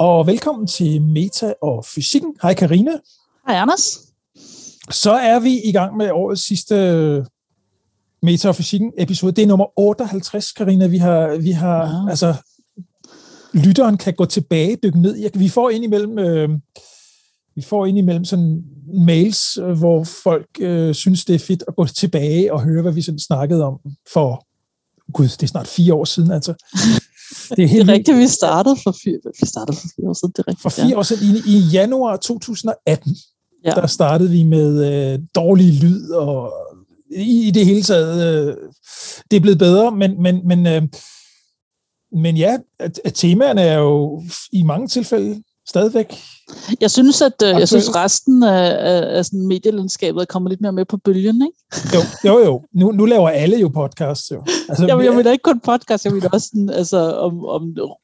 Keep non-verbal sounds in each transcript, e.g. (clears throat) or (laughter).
Og velkommen til Meta og Fysikken. Hej Karina. Hej Anders. Så er vi i gang med årets sidste Meta og Fysikken episode. Det er nummer 58, Karina. Vi har, vi har ja. altså, lytteren kan gå tilbage, dykke ned. Vi får ind imellem, øh, vi får ind imellem sådan mails, øh, hvor folk øh, synes, det er fedt at gå tilbage og høre, hvad vi sådan snakkede om for, gud, det er snart fire år siden, altså. Det er, helt det er rigtigt, vi startede for fire, vi startede for fire år siden. Det er rigtigt, for fire ja. år siden, i, i januar 2018, ja. der startede vi med øh, dårlig lyd, og i, i det hele taget, øh, det er blevet bedre, men, men, men, øh, men ja, at, at temaerne er jo i mange tilfælde stadigvæk jeg synes, at øh, jeg synes resten af, af, af sådan medielandskabet er kommet lidt mere med på bølgen, ikke? Jo, jo, jo. Nu, nu laver alle jo podcasts, jo. Altså, jeg, jeg da ikke kun podcast, jeg vil også sådan, altså, om, om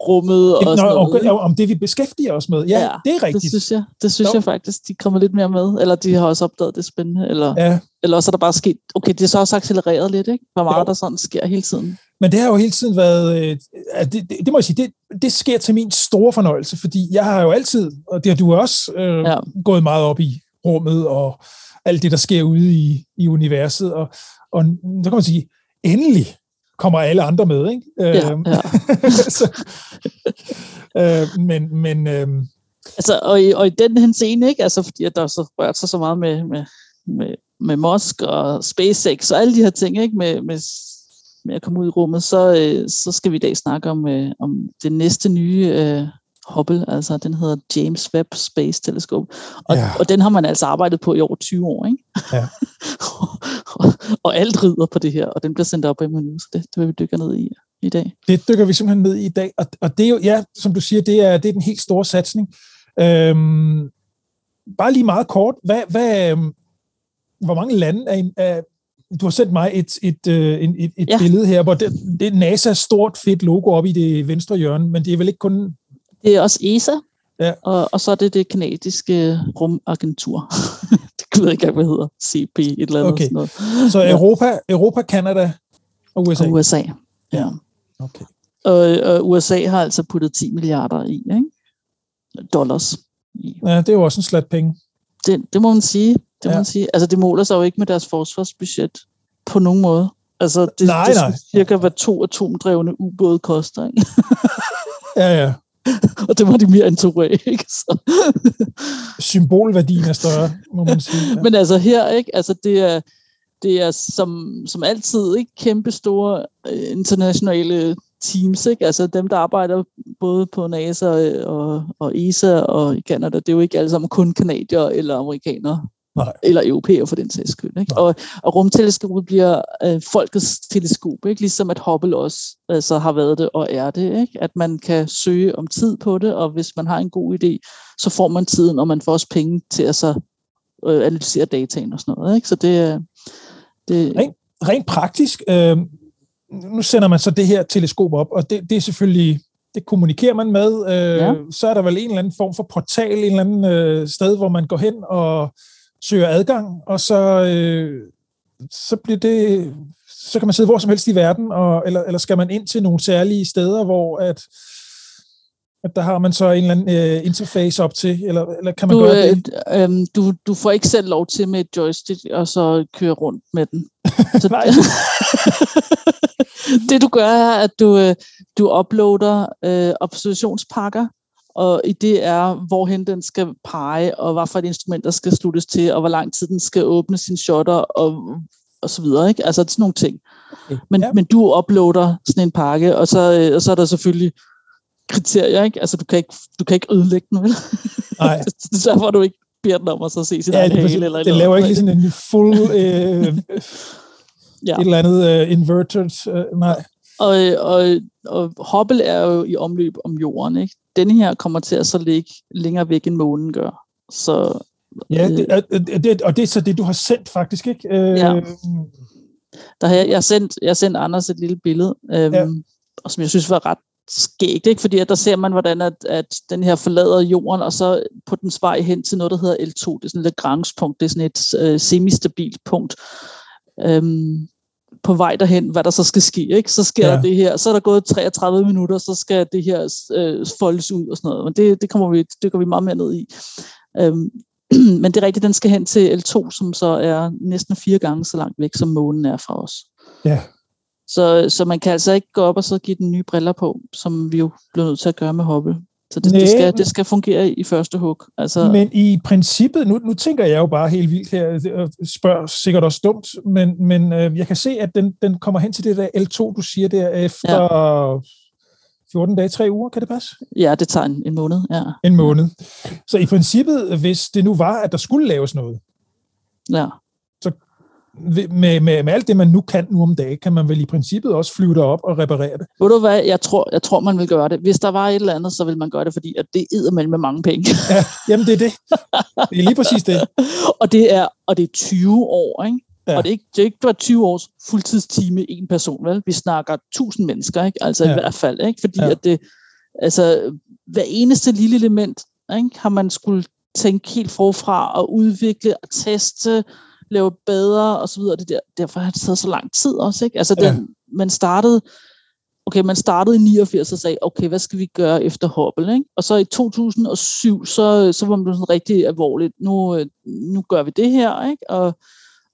rummet og Nå, sådan noget. Om, om det, vi beskæftiger os med. Ja, ja det er rigtigt. Det synes jeg, det synes jeg faktisk, de kommer lidt mere med. Eller de har også opdaget det spændende. Eller, ja. eller også er der bare sket, okay, det er så også accelereret lidt, ikke? Hvor meget jo. der sådan sker hele tiden. Men det har jo hele tiden været, øh, det, det, det må jeg sige, det, det sker til min store fornøjelse, fordi jeg har jo altid, og det du også, øh, ja. gået meget op i rummet og alt det, der sker ude i, i universet. Og, og så kan man sige, endelig kommer alle andre med, ikke? Ja, øhm, ja. (laughs) så, øh, men, men øh, altså, og, i, og i den her scene, ikke? Altså, fordi at der så rørt sig så meget med, med, med, med Musk og SpaceX og alle de her ting, ikke? Med, med med at komme ud i rummet, så, øh, så skal vi i dag snakke om, øh, om det næste nye øh, Hubble, altså den hedder James Webb Space Telescope, og, ja. og den har man altså arbejdet på i over 20 år, ikke? Ja. og, (laughs) og alt rider på det her, og den bliver sendt op i nu, så det, det vil vi dykke ned i i dag. Det dykker vi simpelthen ned i i dag, og, og det er jo, ja, som du siger, det er, det er den helt store satsning. Øhm, bare lige meget kort, hvad, hvad, øhm, hvor mange lande er, er, du har sendt mig et, et, øh, et, et, et ja. billede her, hvor det, det er NASA stort fedt logo op i det venstre hjørne, men det er vel ikke kun... Det er også ESA, ja. og, og så er det det kanadiske rumagentur. (laughs) det ved jeg ikke, hvad det hedder. CP, et eller andet. Okay. Sådan noget. Så Europa, Europa, Canada og USA? Og USA, ja. Okay. Og, og USA har altså puttet 10 milliarder i, ikke? dollars. I. Ja, det er jo også en slat penge. Det, det må man sige. Det må ja. man sige. Altså, det måler sig jo ikke med deres forsvarsbudget på nogen måde. Altså, det, nej, det er cirka, hvad to atomdrevne ubåde koster, ikke? ja, ja. (laughs) og det var de mere end to af, ikke? Så. Symbolværdien er større, må man sige. Ja. Men altså her, ikke? Altså, det er, det er som, som altid ikke kæmpe store øh, internationale teams, ikke? Altså dem, der arbejder både på NASA og, og ESA og i Canada, det er jo ikke alle sammen kun kanadier eller amerikanere. Nej. eller europæer for den sags skyld. Ikke? Og, og rumteleskopet bliver øh, folkets teleskop, ikke? ligesom at Hubble også altså, har været det og er det. Ikke? At man kan søge om tid på det, og hvis man har en god idé, så får man tiden, og man får også penge til at så, øh, analysere dataen og sådan noget. Ikke? Så det, det rent, rent praktisk, øh, nu sender man så det her teleskop op, og det, det er selvfølgelig det kommunikerer man med. Øh, ja. Så er der vel en eller anden form for portal, en eller anden øh, sted, hvor man går hen og søger adgang, og så, øh, så bliver det så kan man sidde hvor som helst i verden, og, eller, eller skal man ind til nogle særlige steder, hvor at, at der har man så en eller anden øh, interface op til, eller, eller kan man du, gøre det? Øh, øh, du, du får ikke selv lov til med et joystick, og så køre rundt med den. (laughs) Så, Nej. (laughs) det du gør er, at du, øh, du uploader øh, observationspakker, og i det er, hvorhen den skal pege, og hvad for et instrument, der skal sluttes til, og hvor lang tid den skal åbne sin shutter, og, og så videre. Ikke? Altså sådan nogle ting. Okay. Men, ja. men du uploader sådan en pakke, og så, øh, og så er der selvfølgelig kriterier, ikke? Altså du kan ikke, du kan ikke ødelægge den, vel? Nej. det er derfor, du ikke beder den om at så se sin ja, egen hale. Eller det laver ikke lige sådan en full... Øh, (laughs) ja. Et eller andet uh, inverted... Uh, nej. Og, og, og Hubble er jo i omløb om jorden, ikke? Denne her kommer til at så ligge længere væk, end månen gør. Så, ja, det, øh, det, og det er så det, du har sendt faktisk, ikke? Øh, ja. Der har jeg, jeg, har sendt, jeg har sendt Anders et lille billede, øhm, ja. og som jeg synes var ret skægt, ikke? fordi at der ser man, hvordan at, at den her forlader jorden, og så på den vej hen til noget, der hedder L2, det er sådan et Lagrange-punkt, det er sådan et øh, semistabilt punkt. Øhm, på vej derhen, hvad der så skal ske. Ikke? Så sker ja. der det her, så er der gået 33 minutter, så skal det her øh, foldes ud og sådan noget. Men det, det kommer vi, det går vi meget mere ned i. Øhm, (clears throat) men det er rigtigt, den skal hen til L2, som så er næsten fire gange så langt væk, som månen er fra os. Ja. Så, så man kan altså ikke gå op og så give den nye briller på, som vi jo blev nødt til at gøre med Hubble. Så det, det, skal, det skal fungere i første hug. Altså, men i princippet, nu, nu tænker jeg jo bare helt vildt her, og spørger sikkert også dumt, men, men øh, jeg kan se, at den, den kommer hen til det der L2, du siger der, efter ja. 14 dage, 3 uger, kan det passe? Ja, det tager en, en måned, ja. En måned. Så i princippet, hvis det nu var, at der skulle laves noget, ja med, med, med alt det, man nu kan nu om dagen, kan man vel i princippet også flyve derop og reparere det. Ved du hvad, jeg tror, jeg tror, man vil gøre det. Hvis der var et eller andet, så vil man gøre det, fordi at det er mellem med mange penge. (laughs) ja, jamen det er det. Det er lige præcis det. (laughs) og det er, og det er 20 år, ikke? Ja. Og det er, ikke, det er ikke bare 20 års fuldtidstime en person, vel? Vi snakker 1000 mennesker, ikke? Altså ja. i hvert fald, ikke? Fordi ja. at det, altså, hver eneste lille element, ikke? har man skulle tænke helt forfra og udvikle og teste, lave bedre og så videre. Det der, derfor har det taget så lang tid også. Ikke? Altså, ja. den, man startede, okay, man startede i 89 og sagde, okay, hvad skal vi gøre efter Hubble? Ikke? Og så i 2007, så, så var man sådan rigtig alvorligt, nu, nu gør vi det her, ikke? Og,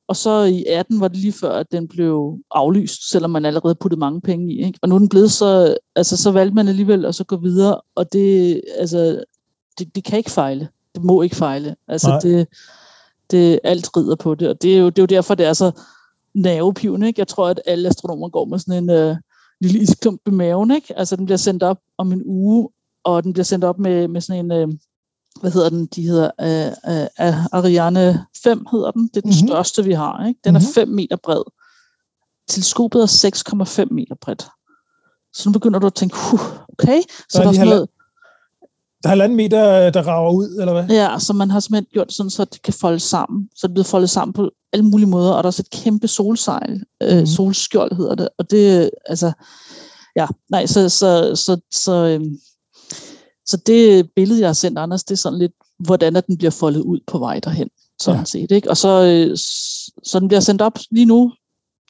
og så i 18 var det lige før, at den blev aflyst, selvom man allerede puttede mange penge i. Ikke? Og nu er den blevet så, altså så valgte man alligevel at så gå videre, og det, altså, det, det kan ikke fejle. Det må ikke fejle. Altså Nej. det, det, alt rider på det, og det er jo, det er jo derfor, det er så nervepivende. Ikke? Jeg tror, at alle astronomer går med sådan en øh, lille isklump i maven. Ikke? Altså, den bliver sendt op om en uge, og den bliver sendt op med, med sådan en, øh, hvad hedder den, de hedder, øh, øh, Ariane 5 hedder den. Det er den mm-hmm. største, vi har. Ikke? Den mm-hmm. er 5 meter bred. Teleskopet er 6,5 meter bredt. Så nu begynder du at tænke, huh, okay, så der er, der er sådan noget, der er halvanden meter, der rager ud, eller hvad? Ja, så man har simpelthen gjort sådan, så det kan folde sammen. Så det er blevet foldet sammen på alle mulige måder, og der er også et kæmpe solsejl, øh, mhm. solskjold hedder det, og det, altså, ja, nej, så, så, så, så, øh, så det billede, jeg har sendt Anders, det er sådan lidt, hvordan at den bliver foldet ud på vej derhen, sådan ja. set, ikke? Og så, øh, så den bliver sendt op lige nu,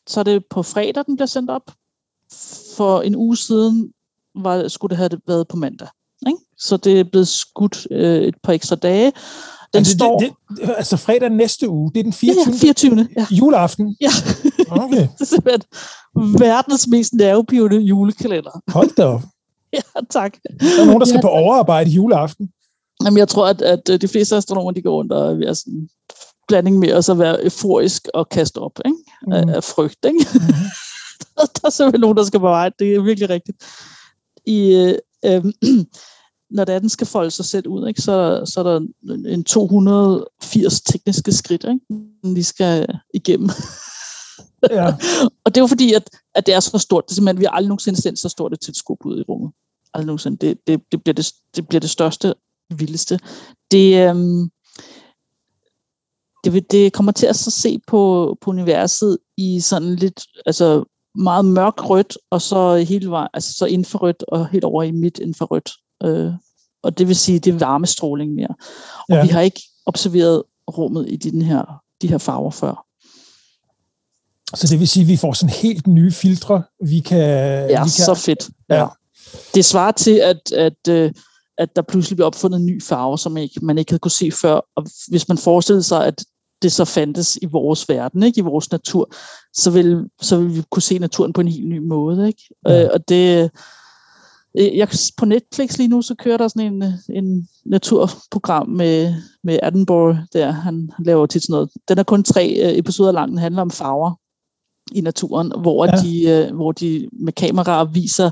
så er det på fredag, den bliver sendt op. For en uge siden var, skulle det have været på mandag. Så det er blevet skudt øh, et par ekstra dage. Den altså, står... Det, det, altså fredag næste uge, det er den 24. Ja, 24. Ja. Juleaften? Ja. Okay. (laughs) det er simpelthen verdens mest nervepivende julekalender. Hold da op. (laughs) ja, tak. Der er nogen, der skal ja, på overarbejde juleaften. Jamen, jeg tror, at, at de fleste astronomer, de går rundt og er sådan blanding med at være euforisk og kaste op ikke? Mm. Af, af frygt. Ikke? Mm. (laughs) der er simpelthen nogen, der skal på vej. Det er virkelig rigtigt. I, øh, øh, (clears throat) når det er, den skal folde sig selv ud, ikke, så, så er der en 280 tekniske skridt, ikke, vi skal igennem. Ja. (laughs) og det er jo fordi, at, at det er så stort. Det er simpelthen, vi har aldrig nogensinde sendt så stort et teleskop ud i rummet. Aldrig nogensinde. Det, det, det, bliver, det, det bliver det største, vildeste. Det, øhm, det, det kommer til at så se på, på universet i sådan lidt, altså meget mørk rødt, og så hele vejen, altså så infrarødt og helt over i midt infrarødt. Øh, og det vil sige, det er varmestråling mere. Og ja. vi har ikke observeret rummet i den her, de her farver før. Så det vil sige, at vi får sådan helt nye filtre, vi kan... Ja, vi kan, så fedt. Ja. ja. Det svarer til, at, at, øh, at der pludselig bliver opfundet en ny farve, som ikke, man ikke havde kunne se før. Og hvis man forestillede sig, at det så fandtes i vores verden, ikke? i vores natur, så vil, så vil vi kunne se naturen på en helt ny måde. Ikke? Ja. Øh, og det, jeg, på Netflix lige nu, så kører der sådan en, en naturprogram med, med Attenborough, der han, han laver tit sådan noget. Den er kun tre øh, episoder lang, den handler om farver i naturen, hvor, ja. de, øh, hvor de med kameraer viser,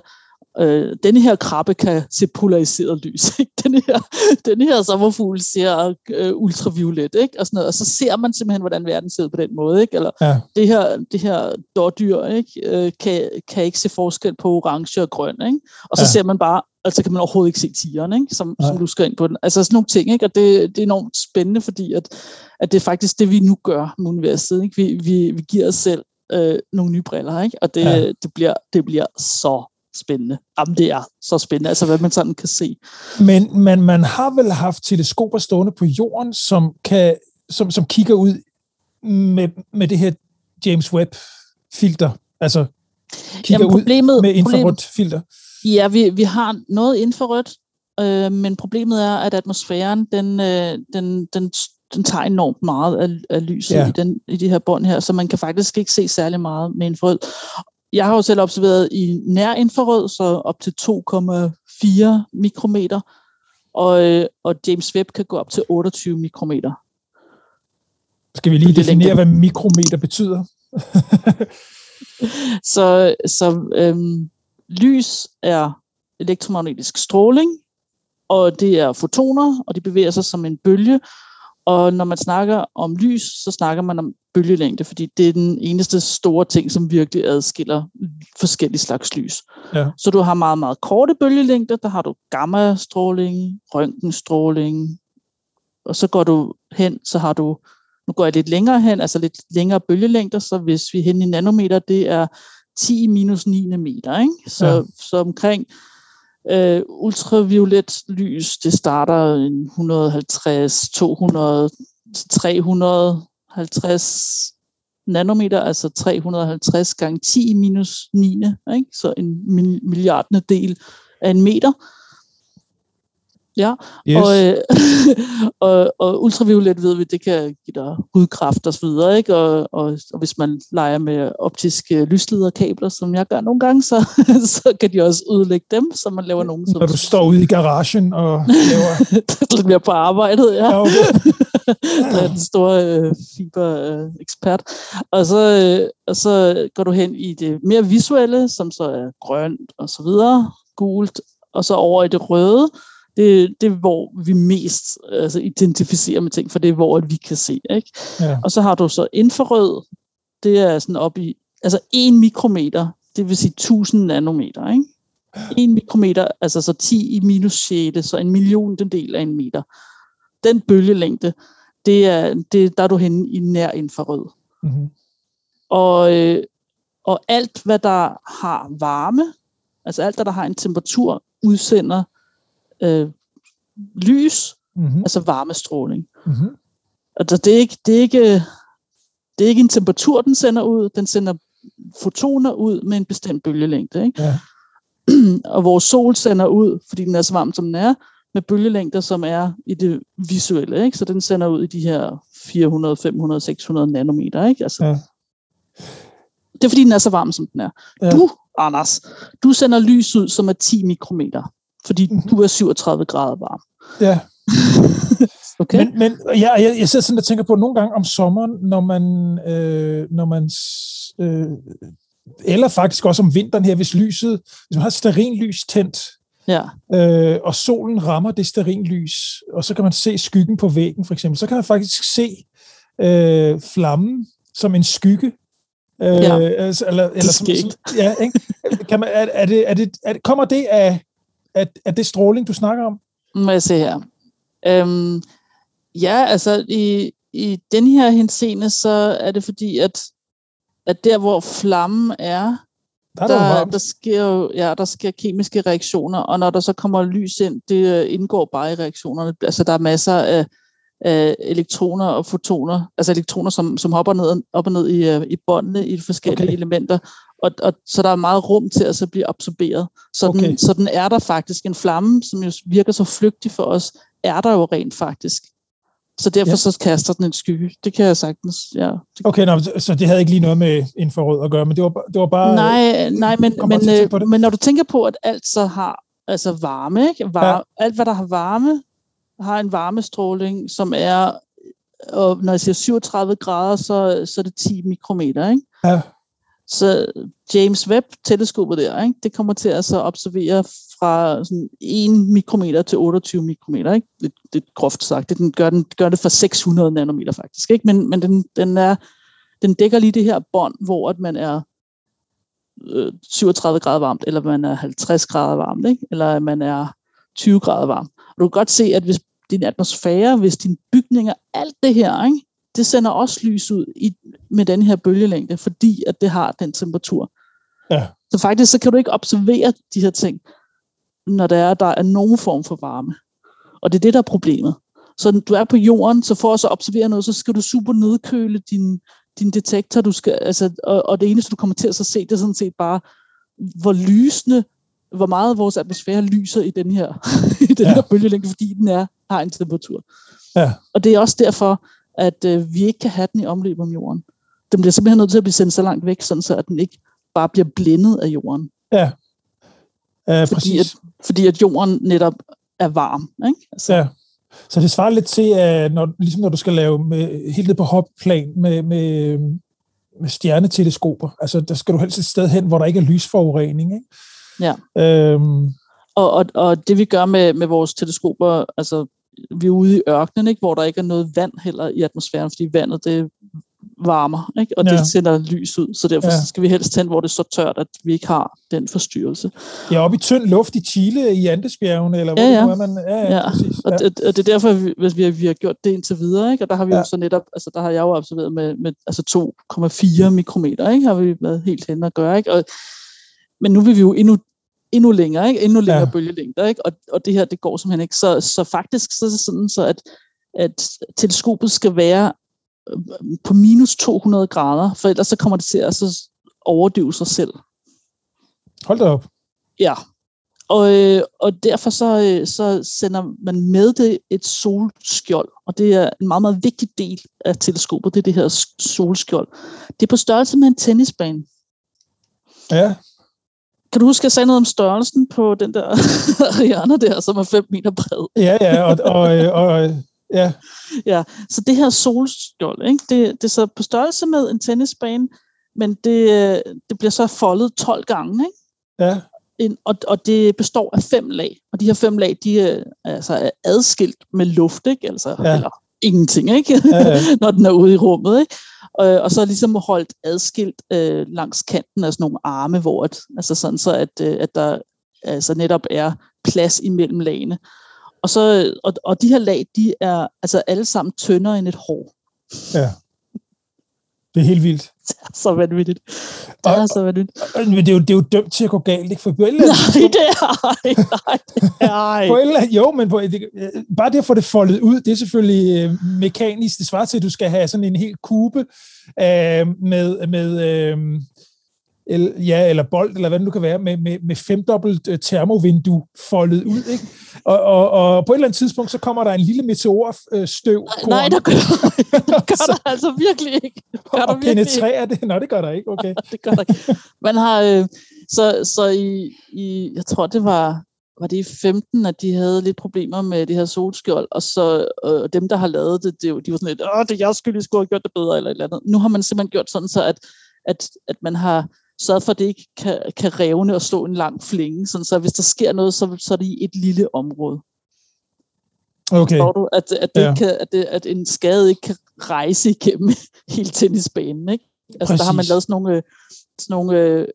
øh, denne her krabbe kan se polariseret lys. (laughs) Ikke? Denne, her, denne her sommerfugl ser øh, ultraviolet. Ikke? Og, sådan noget. og så ser man simpelthen, hvordan verden ser ud på den måde. Ikke? Eller ja. det her, det her dårdyr ikke? Øh, kan, kan ikke se forskel på orange og grøn. Ikke? Og så ja. ser man bare, altså kan man overhovedet ikke se tigeren, ikke? Som, som du skal ind på den. Altså sådan nogle ting, ikke? og det, det er enormt spændende, fordi at, at det er faktisk det, vi nu gør med universet. Ikke? Vi, vi, vi giver os selv øh, nogle nye briller, ikke? og det, ja. det, bliver, det bliver så spændende. Jamen, det er så spændende, altså hvad man sådan kan se. Men, men man har vel haft teleskoper stående på jorden, som, kan, som, som kigger ud med, med det her James Webb filter? Altså kigger Jamen, problemet, ud med infrarødt filter? Ja, vi, vi har noget infrarødt, øh, men problemet er, at atmosfæren, den, øh, den, den, den tager enormt meget af, af lyset ja. i, den, i de her bånd her, så man kan faktisk ikke se særlig meget med infrarød. Jeg har jo selv observeret i nær infrarød, så op til 2,4 mikrometer, og, øh, og James Webb kan gå op til 28 mikrometer. Skal vi lige definere, hvad mikrometer betyder? (laughs) så så øhm, lys er elektromagnetisk stråling, og det er fotoner, og de bevæger sig som en bølge. Og når man snakker om lys, så snakker man om bølgelængde, fordi det er den eneste store ting, som virkelig adskiller forskellige slags lys. Ja. Så du har meget, meget korte bølgelængder, der har du gammastråling, røntgenstråling, og så går du hen, så har du, nu går jeg lidt længere hen, altså lidt længere bølgelængder, så hvis vi hen i nanometer, det er 10 minus 9 meter, ikke? Så, ja. så omkring øh, ultraviolet lys, det starter 150, 200, 350 nanometer, altså 350 gange 10 minus 9, ikke? så en milliardende del af en meter. Ja, yes. og, øh, (laughs) og, og ultraviolet ved vi, det kan give dig hudkræft og så videre, ikke? Og, og, og hvis man leger med optiske lyslederkabler, som jeg gør nogle gange, så, (laughs) så kan de også udlægge dem, så man laver nogen. Når du står ude i garagen og (laughs) laver... Lidt mere på arbejdet, ja. ja okay. er den store øh, fiber-ekspert. Øh, og, så, øh, og så går du hen i det mere visuelle, som så er grønt og så videre, gult, og så over i det røde, det, det er, hvor vi mest altså, identificerer med ting, for det er, hvor vi kan se. Ikke? Ja. Og så har du så infrarød, det er sådan op i, altså 1 mikrometer, det vil sige 1000 nanometer. Ikke? 1 mikrometer, altså så 10 i minus 6, så en million den del af en meter. Den bølgelængde, det er, det, der er du henne i nær infrarød. Mm-hmm. Og, øh, og alt, hvad der har varme, altså alt, hvad der har en temperatur, udsender øh, lys, mm-hmm. altså varmestråling. Mm-hmm. Og det er, ikke, det, er ikke, det er ikke en temperatur, den sender ud, den sender fotoner ud med en bestemt bølgelængde. Ikke? Ja. (clears throat) og vores sol sender ud, fordi den er så varm, som den er, med bølgelængder, som er i det visuelle. Ikke? Så den sender ud i de her 400, 500, 600 nanometer. Ikke? Altså, ja. Det er fordi, den er så varm, som den er. Ja. Du, Anders, du sender lys ud, som er 10 mikrometer fordi du er 37 grader varm. Ja. (laughs) okay. Men, men ja, jeg, jeg sidder sådan og tænker på, at nogle gange om sommeren, når man, øh, når man øh, eller faktisk også om vinteren her, hvis lyset, hvis man har sterinlys tændt, ja. øh, og solen rammer det sterinlys, og så kan man se skyggen på væggen for eksempel, så kan man faktisk se øh, flammen som en skygge. Øh, ja. altså, eller, eller som, som, ja, ikke? Kan man, er, er det, er det, er, kommer det af er, er det stråling, du snakker om? Må jeg se her. Øhm, ja, altså i, i den her henseende, så er det fordi, at, at der hvor flammen er, der, er der, der, sker jo, ja, der sker kemiske reaktioner, og når der så kommer lys ind, det indgår bare i reaktionerne. Altså der er masser af, af elektroner og fotoner, altså elektroner, som, som hopper ned, op og ned i, øh, i båndene i de forskellige okay. elementer, og, og så der er meget rum til at så blive absorberet. Så, okay. den, så den er der faktisk. En flamme, som jo virker så flygtig for os, er der jo rent faktisk. Så derfor ja. så kaster den en skygge. Det kan jeg sagtens, ja. Okay, nå, så det havde ikke lige noget med infrarød at gøre, men det var, det var bare... Nej, nej men, men, øh, men når du tænker på, at alt så har altså varme, ikke? Var, ja. alt hvad der har varme, har en varmestråling, som er, og når jeg siger 37 grader, så, så er det 10 mikrometer, ikke? Ja. Så James Webb-teleskopet der, ikke, det kommer til at så observere fra sådan 1 mikrometer til 28 mikrometer. Ikke? Lidt, lidt groft sagt. Det, den, gør, den gør det for 600 nanometer faktisk. Ikke? Men, men den, den, er, den dækker lige det her bånd, hvor at man er øh, 37 grader varmt, eller man er 50 grader varmt, ikke? eller man er 20 grader varm. Og du kan godt se, at hvis din atmosfære, hvis din bygninger, alt det her, ikke? Det sender også lys ud i, med den her bølgelængde, fordi at det har den temperatur. Ja. Så faktisk så kan du ikke observere de her ting, når der er, der er nogen form for varme. Og det er det, der er problemet. Så du er på jorden, så for at så observere noget, så skal du super nedkøle din, din detektor, du skal, altså, og, og det eneste, du kommer til at så se, det er sådan set bare, hvor lysende, hvor meget vores atmosfære lyser i den her, (laughs) i den ja. her bølgelængde, fordi den er, har en temperatur. Ja. Og det er også derfor, at øh, vi ikke kan have den i omløb om jorden. Den bliver simpelthen nødt til at blive sendt så langt væk, sådan så at den ikke bare bliver blindet af jorden. Ja, ja fordi, præcis. At, fordi at jorden netop er varm. Ikke? Altså, ja. Så det svarer lidt til, at når, ligesom når du skal lave med, helt ned på hopplan med, med, med stjerneteleskoper, altså der skal du helst et sted hen, hvor der ikke er lysforurening. Ikke? Ja. Øhm. Og, og, og det vi gør med, med vores teleskoper, altså vi er ude i ørkenen, ikke, hvor der ikke er noget vand heller i atmosfæren, fordi vandet det varmer, ikke? og ja. det sender lys ud, så derfor ja. skal vi helst tænde, hvor det er så tørt, at vi ikke har den forstyrrelse. Ja, oppe i tynd luft i Chile, i Andesbjergene, eller hvor ja, ja. det er man... Ja, ja, ja. Præcis, ja. Og, det, og det er derfor, vi, vi, har, vi har gjort det indtil videre, ikke? og der har vi ja. jo så netop, altså der har jeg jo observeret med, med altså 2,4 mikrometer, ikke? har vi været helt hen at gøre, ikke? Og, men nu vil vi jo endnu endnu længere, ikke? endnu længere ja. bølgelængder, ikke? Og, og det her, det går simpelthen ikke. Så, så faktisk så er det sådan, så at, at teleskopet skal være øh, på minus 200 grader, for ellers så kommer det til at så overdøve sig selv. Hold da op. Ja, og, øh, og derfor så, øh, så sender man med det et solskjold, og det er en meget, meget vigtig del af teleskopet, det er det her solskjold. Det er på størrelse med en tennisbane. Ja. Kan du huske, at jeg sagde noget om størrelsen på den der (laughs) Ariana der, som er 5 meter bred? Ja, ja, og, og, og ja. ja. Så det her solskjold, ikke? Det, det er så på størrelse med en tennisbane, men det, det bliver så foldet 12 gange, ikke? Ja. En, og, og det består af fem lag, og de her fem lag, de er, altså, er adskilt med luft, ikke? Altså, ja. eller ingenting, ikke? Ja, ja. (laughs) når den er ude i rummet. Ikke? Og, og så ligesom holdt adskilt øh, langs kanten af sådan nogle arme, hvor at, altså sådan så, at, øh, at der altså netop er plads imellem lagene. Og, så, og, og de her lag, de er altså alle sammen tyndere end et hår. Ja. Det er helt vildt. Det er så vanvittigt. Det er og, så vanvittigt. Men det er, jo, det er jo dømt til at gå galt, ikke? For på nej, det er nej, det er på eller, Jo, men på, det, bare det at få det foldet ud, det er selvfølgelig øh, mekanisk. Det svarer til, at du skal have sådan en hel kube øh, med, med øh, eller, ja, eller bold, eller hvad det nu kan være, med, med, med femdobbelt uh, termovindue foldet ud. Ikke? Og, og, og på et eller andet tidspunkt, så kommer der en lille meteorstøv. Nej, nej, der gør, (laughs) der gør der (laughs) altså virkelig ikke. Gør og penetrerer det? Nå, det gør der ikke. Okay. (laughs) det gør der ikke. Man har, øh, så, så i, i, jeg tror, det var, var det i 15, at de havde lidt problemer med det her solskjold, og så øh, dem, der har lavet det, det, de var sådan lidt, åh, det er jeg skyld, jeg skulle have gjort det bedre, eller et eller andet. Nu har man simpelthen gjort sådan, så at, at, at man har sørget for, at det ikke kan, kan revne og stå en lang flænge, sådan så hvis der sker noget, så, så er det i et lille område. Okay. Forstår du, at, at, det ja. kan, at, det, at en skade ikke kan rejse igennem (laughs) hele tennisbanen, ikke? Altså, Præcis. der har man lavet sådan nogle, sådan nogle øh,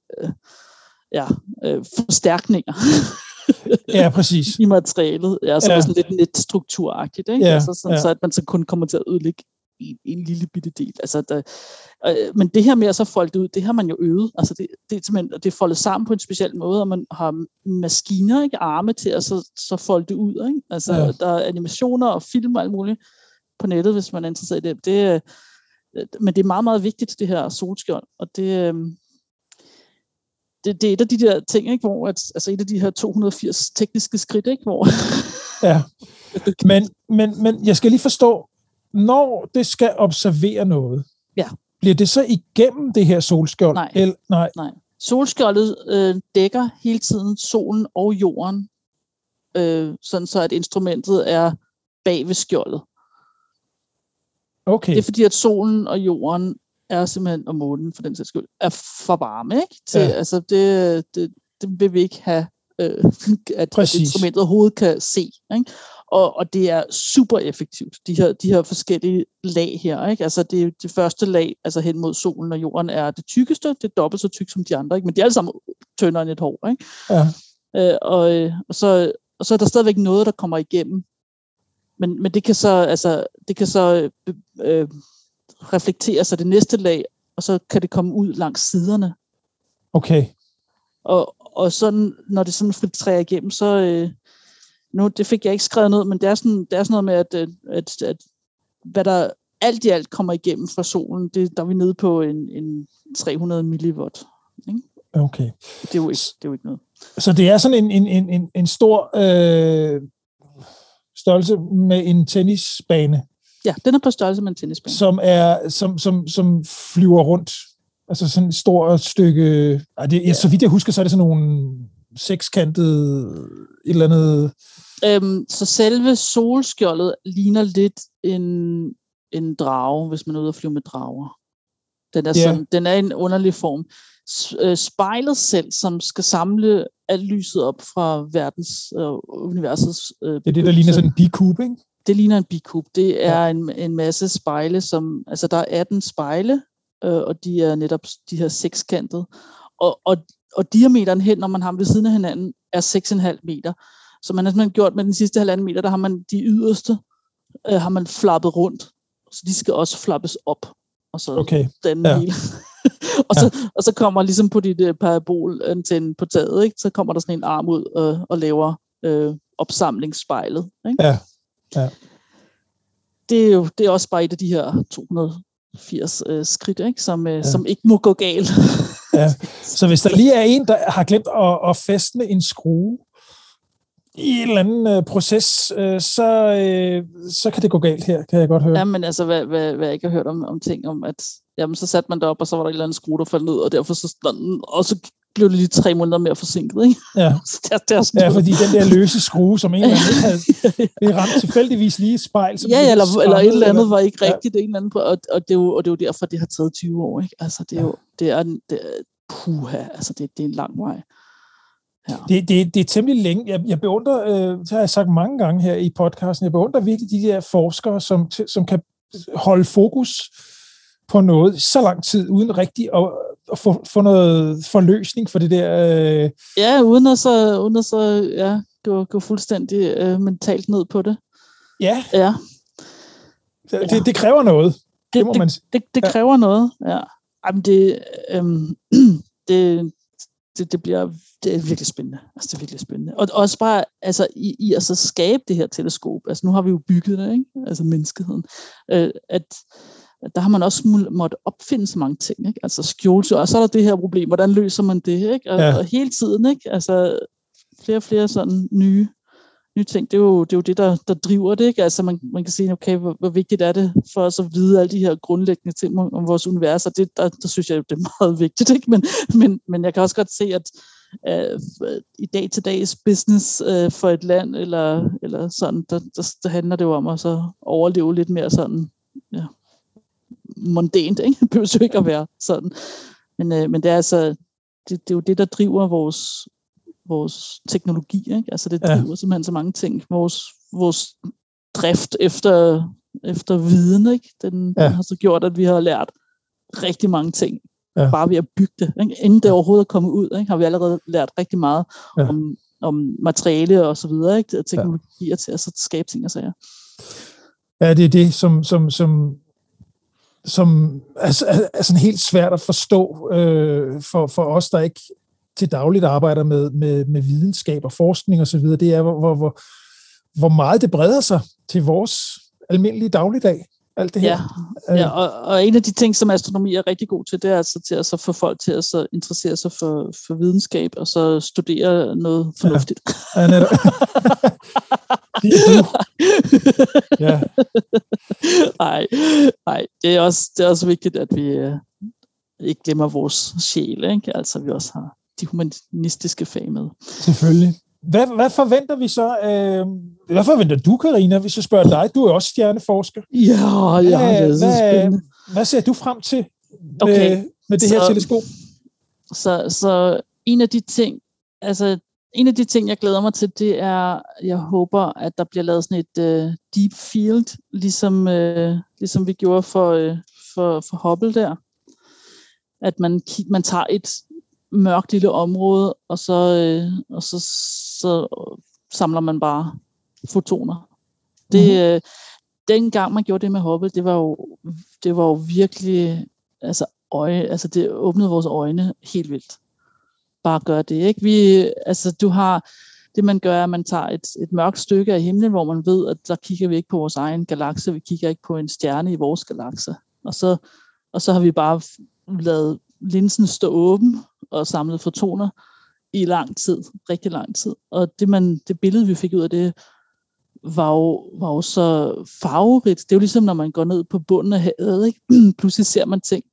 ja, øh, forstærkninger. ja, præcis. (laughs) I materialet. Ja, så ja. er sådan lidt netstrukturagtigt, ikke? Ja, altså, sådan, ja. så at man så kun kommer til at ødelægge en, en lille bitte del. Altså, der, øh, men det her med at så folde det ud, det har man jo øvet. Altså, det, det, er simpelthen, det er foldet sammen på en speciel måde, og man har maskiner, ikke, arme til at så, så folde det ud. Ikke? Altså, ja. der er animationer og film og alt muligt på nettet, hvis man er interesseret i det. det øh, men det er meget, meget vigtigt, det her solskjold, og det, øh, det, det er et af de der ting, ikke, hvor at, altså et af de her 280 tekniske skridt, ikke, hvor... ja, (laughs) men, men, men jeg skal lige forstå, når det skal observere noget, ja. bliver det så igennem det her solskjold? Nej. Eller, nej. nej. Solskjoldet øh, dækker hele tiden solen og jorden, øh, sådan så at instrumentet er bag ved skjoldet. Okay. Det er fordi, at solen og jorden er simpelthen, og månen for den sags skyld, er for varme. Ikke? Til, ja. Altså, det, det, det vil vi ikke have, øh, (laughs) at, at instrumentet overhovedet kan se. Ikke? Og, og det er super effektivt, de her, de her forskellige lag her. Ikke? Altså det, det første lag, altså hen mod solen og jorden, er det tykkeste, det er dobbelt så tykt som de andre, ikke? men de er alle sammen tyndere end et hår. Ikke? Ja. Øh, og, øh, og, så, og så er der stadigvæk noget, der kommer igennem. Men, men det kan så, altså, det kan så øh, øh, reflektere sig det næste lag, og så kan det komme ud langs siderne. Okay. Og, og sådan, når det sådan filtrerer igennem, så, øh, nu, det fik jeg ikke skrevet ned, men det er sådan, det er sådan noget med, at, at, at hvad der alt i alt kommer igennem fra solen, det, der er vi nede på en, en 300 milliwatt. Ikke? Okay. Det er, jo ikke, det er jo ikke noget. Så det er sådan en, en, en, en, en stor øh, størrelse med en tennisbane. Ja, den er på størrelse med en tennisbane. Som, er, som, som, som flyver rundt. Altså sådan et stort stykke... Ej, det, ja. Så vidt jeg husker, så er det sådan nogle sekskantede et eller andet... Øhm, så selve solskjoldet ligner lidt en, en drage, hvis man er ude og flyve med drager. Den er, yeah. sådan, den er en underlig form. Øh, spejlet selv, som skal samle alt lyset op fra verdens øh, universets øh, Det er det, der ligner sådan en bikube, ikke? Det ligner en bikube. Det er ja. en, en masse spejle, som, altså der er 18 spejle, øh, og de er netop de her sekskantede. Og, og, og diameteren hen, når man har dem ved siden af hinanden, er 6,5 meter. Så man har simpelthen gjort med den sidste halvanden meter, der har man de yderste, øh, har man flappet rundt. Så de skal også flappes op. Og så okay. den ja. hele. (laughs) og, så, ja. og så kommer ligesom på dit uh, parabolantenne på taget, ikke? så kommer der sådan en arm ud og, og laver øh, opsamlingsspejlet. Ikke? Ja. ja. Det er jo det er også bare et af de her 280 øh, skridt, ikke? Som, øh, ja. som ikke må gå galt. ja. (laughs) Så hvis der lige er en, der har glemt at, at fæstne en skrue i en eller anden øh, proces, øh, så, øh, så kan det gå galt her, kan jeg godt høre. Ja, men altså, hvad, hvad, hvad jeg ikke har hørt om, om ting om, at jamen, så satte man det op, og så var der en eller anden skrue, der faldt ned, og derfor så, og så blev det lige tre måneder mere forsinket, ikke? Ja, (laughs) der, der ja fordi den der løse skrue, som en eller anden havde, (laughs) det ramte tilfældigvis lige et spejl. Som ja, ja eller, eller et eller andet var ikke rigtigt, ja. en eller anden, og, og, det er jo, og det er jo derfor, det har taget 20 år, ikke? Altså, det er jo, det er, det er puha, altså, det, det er en lang vej. Ja. Det, det, det er temmelig længe. Jeg, jeg beundrer, øh, det har jeg sagt mange gange her i podcasten, jeg beundrer virkelig de der forskere, som, som kan holde fokus på noget så lang tid, uden rigtig at, at få, få noget forløsning for det der... Øh... Ja, uden at så, uden at så ja, gå, gå fuldstændig øh, mentalt ned på det. Ja. Ja. Det, det, det kræver noget. Det, det, må man det, det, det kræver ja. noget, ja. Jamen det, øhm, (clears throat) det, det, det bliver det er virkelig spændende. Altså, det er virkelig spændende. Og også bare altså, i, i at så skabe det her teleskop. Altså, nu har vi jo bygget det, ikke? Altså menneskeheden. Øh, at, at der har man også måttet opfinde så mange ting. Ikke? Altså skjolse, og så er der det her problem. Hvordan løser man det? Ikke? Og, ja. og hele tiden, ikke? Altså, flere og flere sådan nye, nye ting. Det er jo det, er jo det der, der driver det. Ikke? Altså, man, man kan sige, okay, hvor, hvor vigtigt er det for os at vide alle de her grundlæggende ting om, om vores univers. Og det, der, der synes jeg, det er meget (laughs) vigtigt. Ikke? Men, men, men jeg kan også godt se, at øh, i dag til dags business øh, for et land, eller, eller sådan, der, der, der handler det jo om at så overleve lidt mere sådan, ja, mondænt, ikke? (laughs) Det behøver jo ikke at være sådan. Men, øh, men det er altså, det, det er jo det, der driver vores, vores teknologi, ikke? Altså det driver ja. simpelthen så mange ting. Vores, vores drift efter, efter viden, ikke? Den, ja. den har så gjort, at vi har lært rigtig mange ting ja. bare ved at bygge det. Ikke? Inden det overhovedet er kommet ud, ikke? har vi allerede lært rigtig meget ja. om, om materiale og så videre, ikke? teknologier ja. til at så skabe ting og sager. Ja, det er det, som, som, som, som er, er, er sådan helt svært at forstå øh, for, for os, der ikke til dagligt arbejder med, med, med videnskab og forskning osv., det er, hvor, hvor, hvor meget det breder sig til vores almindelige dagligdag alt det her. Ja, ja og, og en af de ting, som astronomi er rigtig god til, det er altså til at så få folk til at så interessere sig for, for videnskab, og så studere noget fornuftigt. Ja, ja netop. (laughs) er ja. Nej, nej, det er også, det er også vigtigt, at vi uh, ikke glemmer vores sjæl, ikke? altså vi også har de humanistiske fag med. Selvfølgelig. Hvad, hvad forventer vi så? Øh, hvad forventer du, Karina, hvis jeg spørger dig? Du er også stjerneforsker. Ja, ja, det er så hvad, hvad ser du frem til med, okay. med det så, her teleskop? Så, så en af de ting, altså en af de ting, jeg glæder mig til, det er, jeg håber, at der bliver lavet sådan et uh, deep field, ligesom, uh, ligesom vi gjorde for, uh, for, for Hubble der. At man, man tager et mørkt lille område, og så, øh, og så, så samler man bare fotoner. Det, mm-hmm. øh, den gang man gjorde det med Hubble, det var jo, det var jo virkelig, altså, øje, altså det åbnede vores øjne helt vildt. Bare gør det, ikke? Vi, altså, du har, Det man gør, er, at man tager et, et mørkt stykke af himlen, hvor man ved, at der kigger vi ikke på vores egen galakse, vi kigger ikke på en stjerne i vores galakse. Og så, og så har vi bare lavet linsen stå åben og samlet fotoner i lang tid, rigtig lang tid. Og det, man, det billede, vi fik ud af det, var jo, var jo så farverigt. Det er jo ligesom, når man går ned på bunden af havet, ikke? (clears throat) pludselig ser man ting,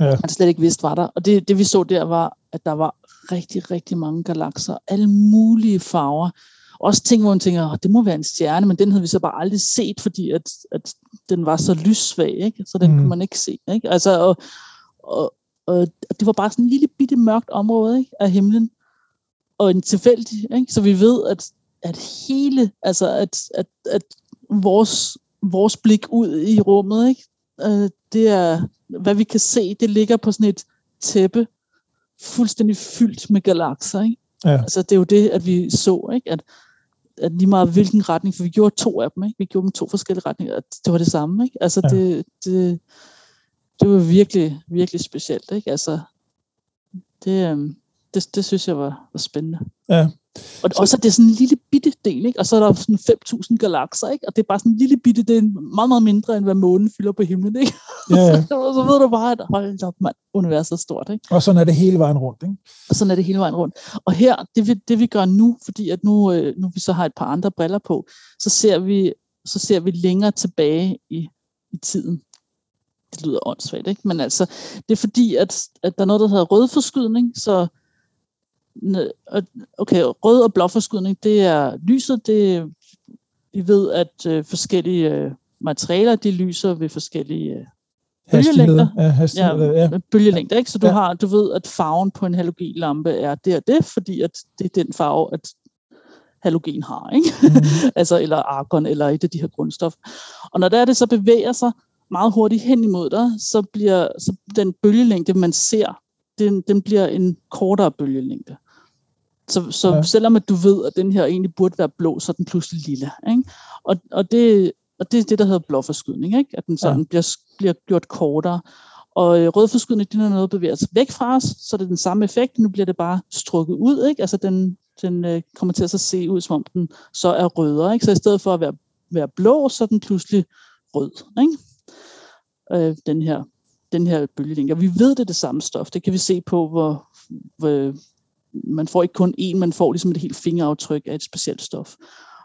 ja. man slet ikke vidste var der. Og det, det vi så der var, at der var rigtig, rigtig mange galakser, alle mulige farver. Også ting, hvor man tænker, oh, det må være en stjerne, men den havde vi så bare aldrig set, fordi at, at den var så lyssvag, ikke? så den mm. kunne man ikke se. Ikke? Altså, og, og, og det var bare sådan en lille bitte mørkt område ikke? af himlen, og en tilfældig, ikke? så vi ved, at, at hele, altså at, at, at vores, vores blik ud i rummet, ikke? Øh, det er, hvad vi kan se, det ligger på sådan et tæppe, fuldstændig fyldt med galakser. Ikke? Ja. Altså, det er jo det, at vi så, ikke? At, at lige meget hvilken retning, for vi gjorde to af dem, ikke? vi gjorde dem to forskellige retninger, at det var det samme. Ikke? Altså, ja. det, det, det var virkelig, virkelig specielt. Ikke? Altså, det, øhm, det, det synes jeg var, var spændende. Ja. Og så, også, at det er sådan en lille bitte del, ikke? og så er der sådan 5.000 galakser, ikke? og det er bare sådan en lille bitte, det er meget, meget mindre, end hvad månen fylder på himlen. Ikke? Ja, ja. (laughs) så ved du bare, at hold op, man, universet er stort. Ikke? Og sådan er det hele vejen rundt. Ikke? Og sådan er det hele vejen rundt. Og her, det vi, det vi gør nu, fordi at nu, øh, nu vi så har et par andre briller på, så ser vi, så ser vi længere tilbage i, i tiden det lyder åndssvagt, ikke? Men altså, det er fordi, at, at der er noget, der hedder rødforskydning, så okay, rød og blåforskydning, det er lyset, det, vi ved, at øh, forskellige øh, materialer, de lyser ved forskellige øh, bølgelængder. Ja, ja, ja. bølgelængder, ikke? Så du, ja. har, du ved, at farven på en halogenlampe er det og det, fordi at det er den farve, at halogen har, ikke? Mm. (laughs) altså, eller argon, eller et af de her grundstoffer. Og når der er det så bevæger sig meget hurtigt hen imod dig, så bliver så den bølgelængde, man ser, den, den bliver en kortere bølgelængde. Så, så ja. selvom at du ved, at den her egentlig burde være blå, så er den pludselig lille. Ikke? Og, og, det, og det er det, der hedder blåforskydning, ikke? at den sådan ja. bliver, bliver gjort kortere. Og øh, rødforskydning, det er noget, der bevæger sig væk fra os, så det er den samme effekt, nu bliver det bare strukket ud, ikke? altså den, den øh, kommer til at så se ud, som om den så er rødere. Ikke? Så i stedet for at være, være blå, så er den pludselig rød. Ikke? Øh, den her den her bølgelængde. Og vi ved, det er det samme stof. Det kan vi se på, hvor, hvor man får ikke kun én, man får ligesom et helt fingeraftryk af et specielt stof.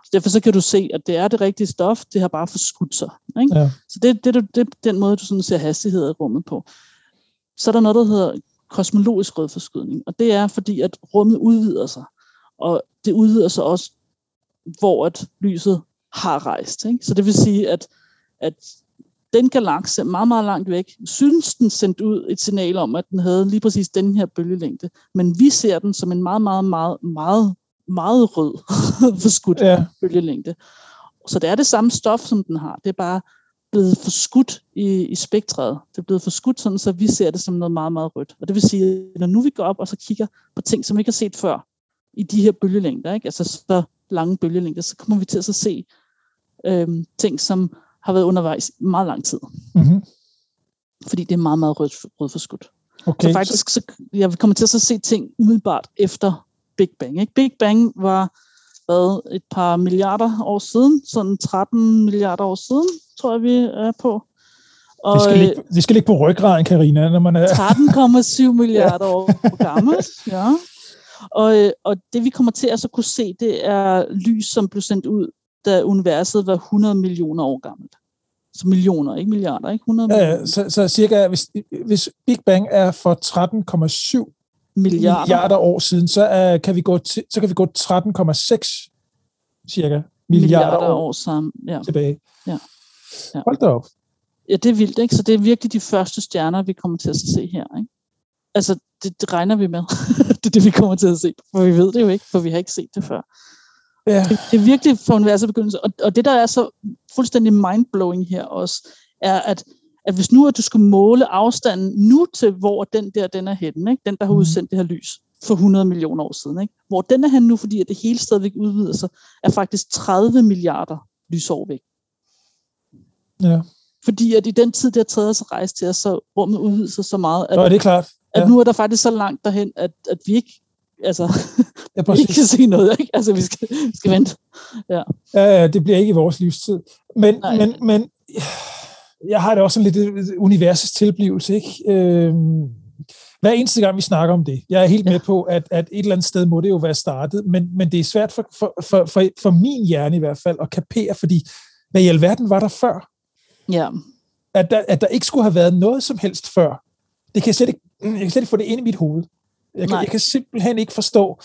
Så derfor så kan du se, at det er det rigtige stof, det har bare forskudt sig. Ikke? Ja. Så det, det, det, det er den måde, du sådan ser hastighed i rummet på. Så er der noget, der hedder kosmologisk rødforskydning, og det er fordi, at rummet udvider sig, og det udvider sig også, hvor at lyset har rejst. Ikke? Så det vil sige, at, at den galakse meget, meget langt væk, synes den sendt ud et signal om, at den havde lige præcis den her bølgelængde. Men vi ser den som en meget, meget, meget, meget, meget rød (laughs) forskudt ja. bølgelængde. Så det er det samme stof, som den har. Det er bare blevet forskudt i, i spektret. Det er blevet forskudt sådan, så vi ser det som noget meget, meget rødt. Og det vil sige, at når nu vi går op og så kigger på ting, som vi ikke har set før, i de her bølgelængder, ikke? altså så lange bølgelængder, så kommer vi til at så se øhm, ting, som har været undervejs i meget lang tid. Mm-hmm. Fordi det er meget, meget rød, rødforskudt. Okay. Så faktisk, så, jeg kommer til at så se ting umiddelbart efter Big Bang. Ikke? Big Bang var hvad, et par milliarder år siden, sådan 13 milliarder år siden, tror jeg, vi er på. Og, vi, skal ligge, vi skal ligge på ryggraden, Karina, når man er... 13,7 (laughs) milliarder ja. år gammelt, ja. Og, og det vi kommer til at så kunne se, det er lys, som blev sendt ud da universet var 100 millioner år gammelt. Så millioner, ikke milliarder, ikke? 100 millioner. Ja, så, så cirka, hvis, hvis Big Bang er for 13,7 milliarder. milliarder år siden, så, uh, kan vi gå til, så kan vi gå 13,6 cirka milliarder, milliarder år, år sammen. Ja. tilbage. Ja. Ja. Hold da op. Ja, det er vildt, ikke? Så det er virkelig de første stjerner, vi kommer til at se her, ikke? Altså, det, det regner vi med. (laughs) det er det, vi kommer til at se. For vi ved det jo ikke, for vi har ikke set det før. Ja. Det, det er virkelig for universets begyndelse. Og, og det, der er så fuldstændig mindblowing her også, er, at, at hvis nu at du skulle måle afstanden nu til, hvor den der den er henne, ikke? den, der har mhm. udsendt det her lys for 100 millioner år siden, ikke? hvor den er henne nu, fordi at det hele stadigvæk udvider sig, er faktisk 30 milliarder lysår væk. Ja. Fordi at i den tid, det har taget os at rejse til os, så rummet udvider sig så meget, at, Nå, det er klart. Ja. at nu er der faktisk så langt derhen, at, at vi ikke altså, ja, (laughs) vi ikke kan se noget, ikke? Altså, vi skal, vi skal vente. Ja. ja, det bliver ikke i vores livstid. Men, men, men jeg har det også en lidt universets tilblivelse, ikke? Øh, hver eneste gang, vi snakker om det. Jeg er helt med på, at, at et eller andet sted må det jo være startet, men, men det er svært for, for, for, for, for min hjerne i hvert fald at kapere, fordi hvad i alverden var der før? Ja. At der, at der ikke skulle have været noget som helst før. Det kan jeg slet ikke, jeg kan slet ikke få det ind i mit hoved. Jeg kan, jeg kan simpelthen ikke forstå,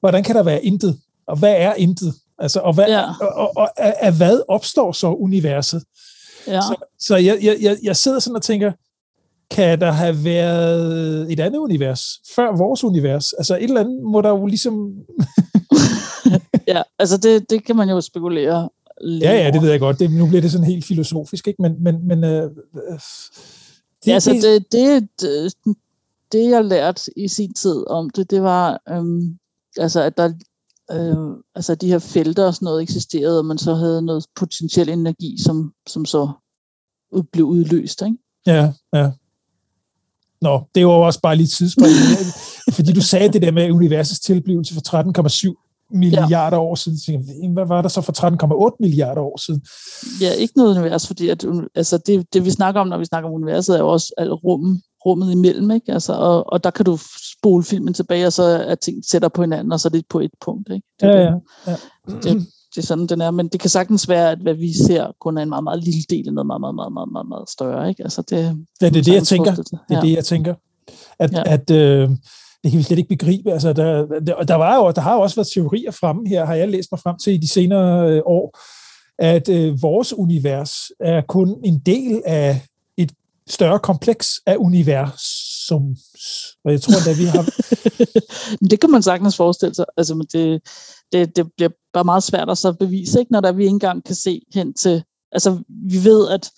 hvordan kan der være intet? Og hvad er intet? Altså, og, hvad, ja. og, og, og af, af hvad opstår så universet? Ja. Så, så jeg, jeg, jeg sidder sådan og tænker, kan der have været et andet univers, før vores univers? Altså et eller andet må der jo ligesom... (laughs) ja, altså det, det kan man jo spekulere lidt Ja, ja, det ved jeg godt. Det, nu bliver det sådan helt filosofisk, ikke? Men, men, men øh, det, ja, altså det, det, det, det, jeg lærte i sin tid om det, det var, øhm, altså at der øh, altså de her felter og sådan noget eksisterede, og man så havde noget potentiel energi, som, som så blev udløst, ikke? Ja, ja. Nå, det var også bare lige tidsspring, (laughs) fordi du sagde det der med universets tilblivelse for 13,7 milliarder ja. år siden. Hvad var der så for 13,8 milliarder år siden? Ja, ikke noget univers, fordi at, altså det, det, vi snakker om, når vi snakker om universet, er jo også al rummet, rummet imellem, ikke? Altså, og, og der kan du spole filmen tilbage, og så er ting sætter på hinanden, og så er det på et punkt. Ikke? Det, ja, ja. ja. Det, det er sådan, den er. Men det kan sagtens være, at hvad vi ser, kun er en meget, meget lille del af noget meget, meget, meget, meget, meget, meget større. Ikke? Altså det, ja, det er det, jeg tænker. Det er det, jeg tænker. At, ja. at øh, det kan vi slet ikke begribe. Altså, der, der, der, var jo, der har jo også været teorier fremme her, har jeg læst mig frem til i de senere øh, år, at øh, vores univers er kun en del af større kompleks af universum. Og jeg tror, at vi har... (laughs) det kan man sagtens forestille sig. Altså, det, det, det bliver bare meget svært at så bevise, ikke? når der vi ikke engang kan se hen til... Altså, vi ved, at,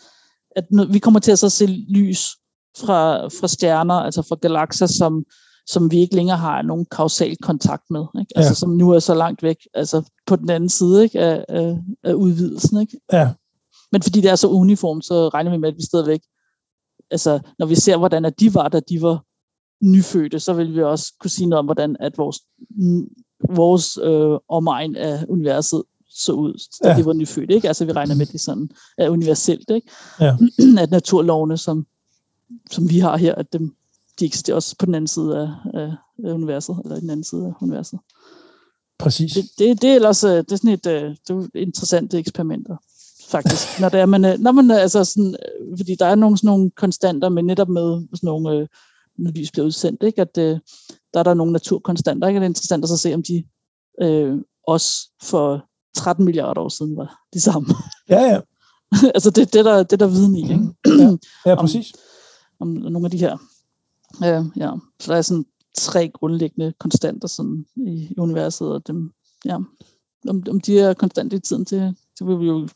at vi kommer til at så se lys fra, fra stjerner, altså fra galakser, som, som vi ikke længere har nogen kausal kontakt med. Ikke? Altså, ja. som nu er så langt væk, altså på den anden side ikke? Af, af, af udvidelsen. Ikke? Ja. Men fordi det er så uniformt, så regner vi med, at vi stadigvæk, altså når vi ser, hvordan at de var, da de var nyfødte, så vil vi også kunne sige noget om, hvordan at vores, vores øh, omegn af universet så ud, da ja. de var nyfødte. Ikke? Altså vi regner med, at det sådan er universelt. Ikke? Ja. (clears throat) at naturlovene, som, som vi har her, at dem, de eksisterer også på den anden side af, af universet, eller den anden side af universet. Præcis. Det, det, det er ellers øh, det er sådan et, øh, det er interessant eksperiment, faktisk. Når, det er, man, øh, når man altså sådan, fordi der er nogle, sådan nogle konstanter, men netop med sådan nogle, når lys bliver udsendt, ikke? at der er der nogle naturkonstanter, ikke? det er interessant at så se, om de øh, også for 13 milliarder år siden var de samme. Ja, ja. (laughs) altså det, det, der, det der viden i. Ikke? (clears throat) ja, ja, præcis. Om, om nogle af de her Ja, ja. Så der er sådan tre grundlæggende konstanter sådan i, i universet, og dem, ja, om, om de er konstante i tiden, det, det vil vi jo